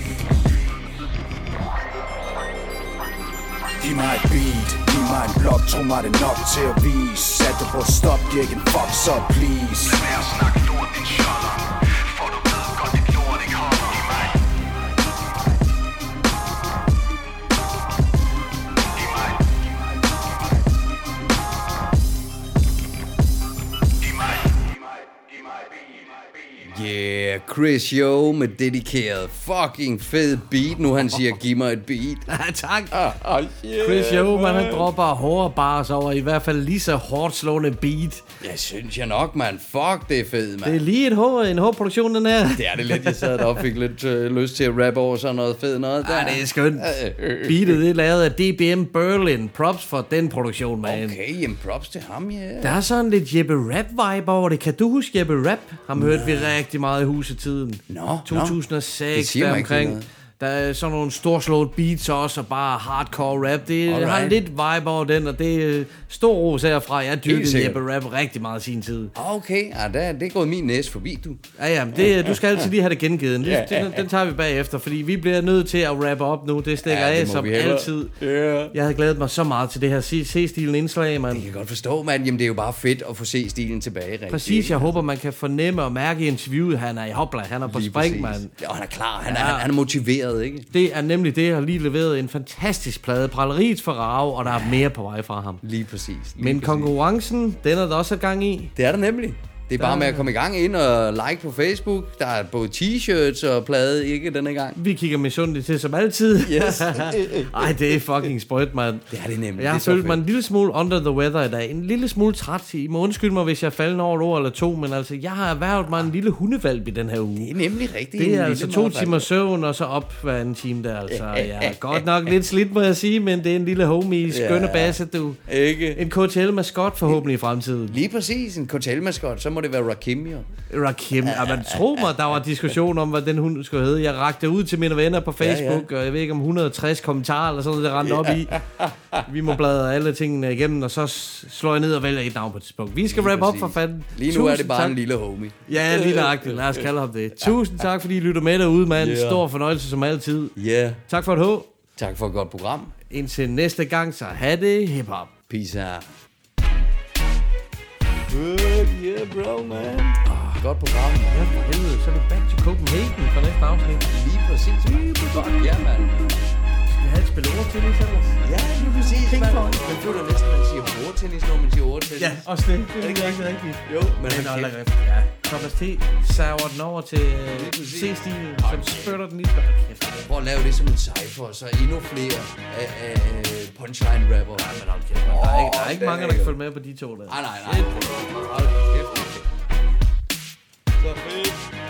[SPEAKER 16] Giv mig et beat, giv mig en blok, tro mig det nok til at vise. Sat dig på stop, giv en fuck så please.
[SPEAKER 4] Lad være at snakke lort din shot Yeah, Chris Yo med dedikeret fucking fed beat, nu han siger, giv mig et beat.
[SPEAKER 3] Tak.
[SPEAKER 4] Ah, oh, yeah,
[SPEAKER 3] Chris Yo, man, han
[SPEAKER 4] man.
[SPEAKER 3] dropper hårde bars over i hvert fald lige så hårdt slående beat.
[SPEAKER 4] Jeg synes jeg nok, man. Fuck, det er fedt,
[SPEAKER 3] Det er
[SPEAKER 4] man.
[SPEAKER 3] lige et hår, en hårdproduktion, den her.
[SPEAKER 4] Det er det lidt, jeg sad deroppe og fik lidt øh, lyst til at rappe over sådan noget fedt noget der.
[SPEAKER 3] Ja, det er skønt.
[SPEAKER 4] Øh,
[SPEAKER 3] Beatet det er lavet af DBM Berlin. Props for den produktion, man.
[SPEAKER 4] Okay, jamen props til ham, ja.
[SPEAKER 3] Der er sådan lidt Jeppe Rap-vibe over det. Kan du huske Jeppe Rap? Ham hørte vi rigtig meget i husetiden.
[SPEAKER 4] Nå, nå. Det
[SPEAKER 3] 2006,
[SPEAKER 4] siger mig
[SPEAKER 3] der
[SPEAKER 4] ikke
[SPEAKER 3] omkring. Der er sådan nogle storslået beats også, og bare hardcore rap. Det
[SPEAKER 4] Alright.
[SPEAKER 3] har lidt vibe over den, og det er stor ros herfra. Jeg dyrkede. Jeppe Rap rigtig meget i sin tid.
[SPEAKER 4] Okay, ja, der, det er gået min næse forbi, du.
[SPEAKER 3] Ja, ja, det, du skal altid lige have det gengivet. Den,
[SPEAKER 4] Ja.
[SPEAKER 3] den, den tager vi bagefter, fordi vi bliver nødt til at wrap op nu. Det stikker
[SPEAKER 4] Ja, det
[SPEAKER 3] af som altid.
[SPEAKER 4] Ja.
[SPEAKER 3] Jeg havde glædet mig så meget til det her C-stilen indslag, mand.
[SPEAKER 4] Jeg kan godt forstå, mand. Jamen, det er jo bare fedt at få se stilen tilbage, rigtig.
[SPEAKER 3] Præcis, jeg håber, man kan fornemme og mærke i interviewet, han er i hopla, han er på
[SPEAKER 4] Lige
[SPEAKER 3] spring, mand.
[SPEAKER 4] Ja, han er klar. Han,
[SPEAKER 3] Ja.
[SPEAKER 4] han er motiveret, ikke?
[SPEAKER 3] Det er nemlig det, jeg har lige leveret en fantastisk plade. Pralleriets Ferraro, og der er mere på vej fra ham.
[SPEAKER 4] Lige præcis. Lige
[SPEAKER 3] Men
[SPEAKER 4] præcis.
[SPEAKER 3] konkurrencen, den er der også gang i.
[SPEAKER 4] Det er der nemlig. Det er bare med at komme i gang ind og like på Facebook. Der er både t-shirts og plade, ikke denne gang.
[SPEAKER 3] Vi kigger misundeligt til som altid.
[SPEAKER 4] Yes.
[SPEAKER 3] Ej, det er fucking sprødt, mand.
[SPEAKER 4] Det er det nemlig.
[SPEAKER 3] Jeg har følt mig en lille smule under the weather i dag. En lille smule træt. I må undskylde mig, hvis jeg falder over et ord eller to, men altså, jeg har erhvervet mig en lille hundevalp i den her uge.
[SPEAKER 4] Det er nemlig rigtigt.
[SPEAKER 3] Det
[SPEAKER 4] en
[SPEAKER 3] er altså to timer søvn, og så op hver anden time der. Altså, jeg er godt nok lidt slidt, må jeg sige, men det er en lille homie, skønne basse, du.
[SPEAKER 4] Ikke?
[SPEAKER 3] En KTL-maskot forhåbentlig i fremtiden.
[SPEAKER 4] Lige præcis. En kotelmaskot. Så må det være Rakim, jo.
[SPEAKER 3] Rakim. Ja, man tro mig, der var diskussion om, hvad den hund skulle hedde. Jeg rakte ud til mine venner på Facebook, ja, ja. og jeg ved ikke om 160 kommentarer eller sådan noget, der rendte op i. Vi må bladre alle tingene igennem, og så slår jeg ned og vælger et navn på et tidspunkt. Vi skal wrap op for fanden.
[SPEAKER 4] Lige nu er det
[SPEAKER 3] Tusind
[SPEAKER 4] bare
[SPEAKER 3] tak.
[SPEAKER 4] en lille homie.
[SPEAKER 3] Ja, lige nøjagtigt. Lad os kalde ham det. Tusind tak, fordi I lytter med derude, mand.
[SPEAKER 4] Yeah.
[SPEAKER 3] Stor fornøjelse som altid.
[SPEAKER 4] Ja. Yeah.
[SPEAKER 3] Tak for et håb.
[SPEAKER 4] Tak for et godt program.
[SPEAKER 3] Indtil næste gang, så have det hip-hop.
[SPEAKER 4] Peace out.
[SPEAKER 3] Good, yeah, bro, man.
[SPEAKER 4] Godt program.
[SPEAKER 3] Ja, for helvede. Så er det back to Copenhagen for næste afsnit.
[SPEAKER 4] Lige præcis. Fuck, ja, mand.
[SPEAKER 3] Vi har et spil ord til lige selv.
[SPEAKER 4] Ja, lige præcis, mand. Men føler næsten, man siger bordtennis, når man siger ordtennis?
[SPEAKER 3] Ja, også det. Det er ikke rigtig rigtigt.
[SPEAKER 4] Jo, men
[SPEAKER 3] Men
[SPEAKER 4] kæft.
[SPEAKER 3] kæft. Ja. Thomas T. sauer den over til øh, C-stilen, som spytter den i. Kæft.
[SPEAKER 4] Prøv at lave det som en cypher, så endnu flere af, af punchline rapper.
[SPEAKER 3] Ja, men hold kæft. Der er ikke, der er ikke mange, der kan følge med på de to der.
[SPEAKER 4] Nej, nej, nej. Hold kæft. Så fedt.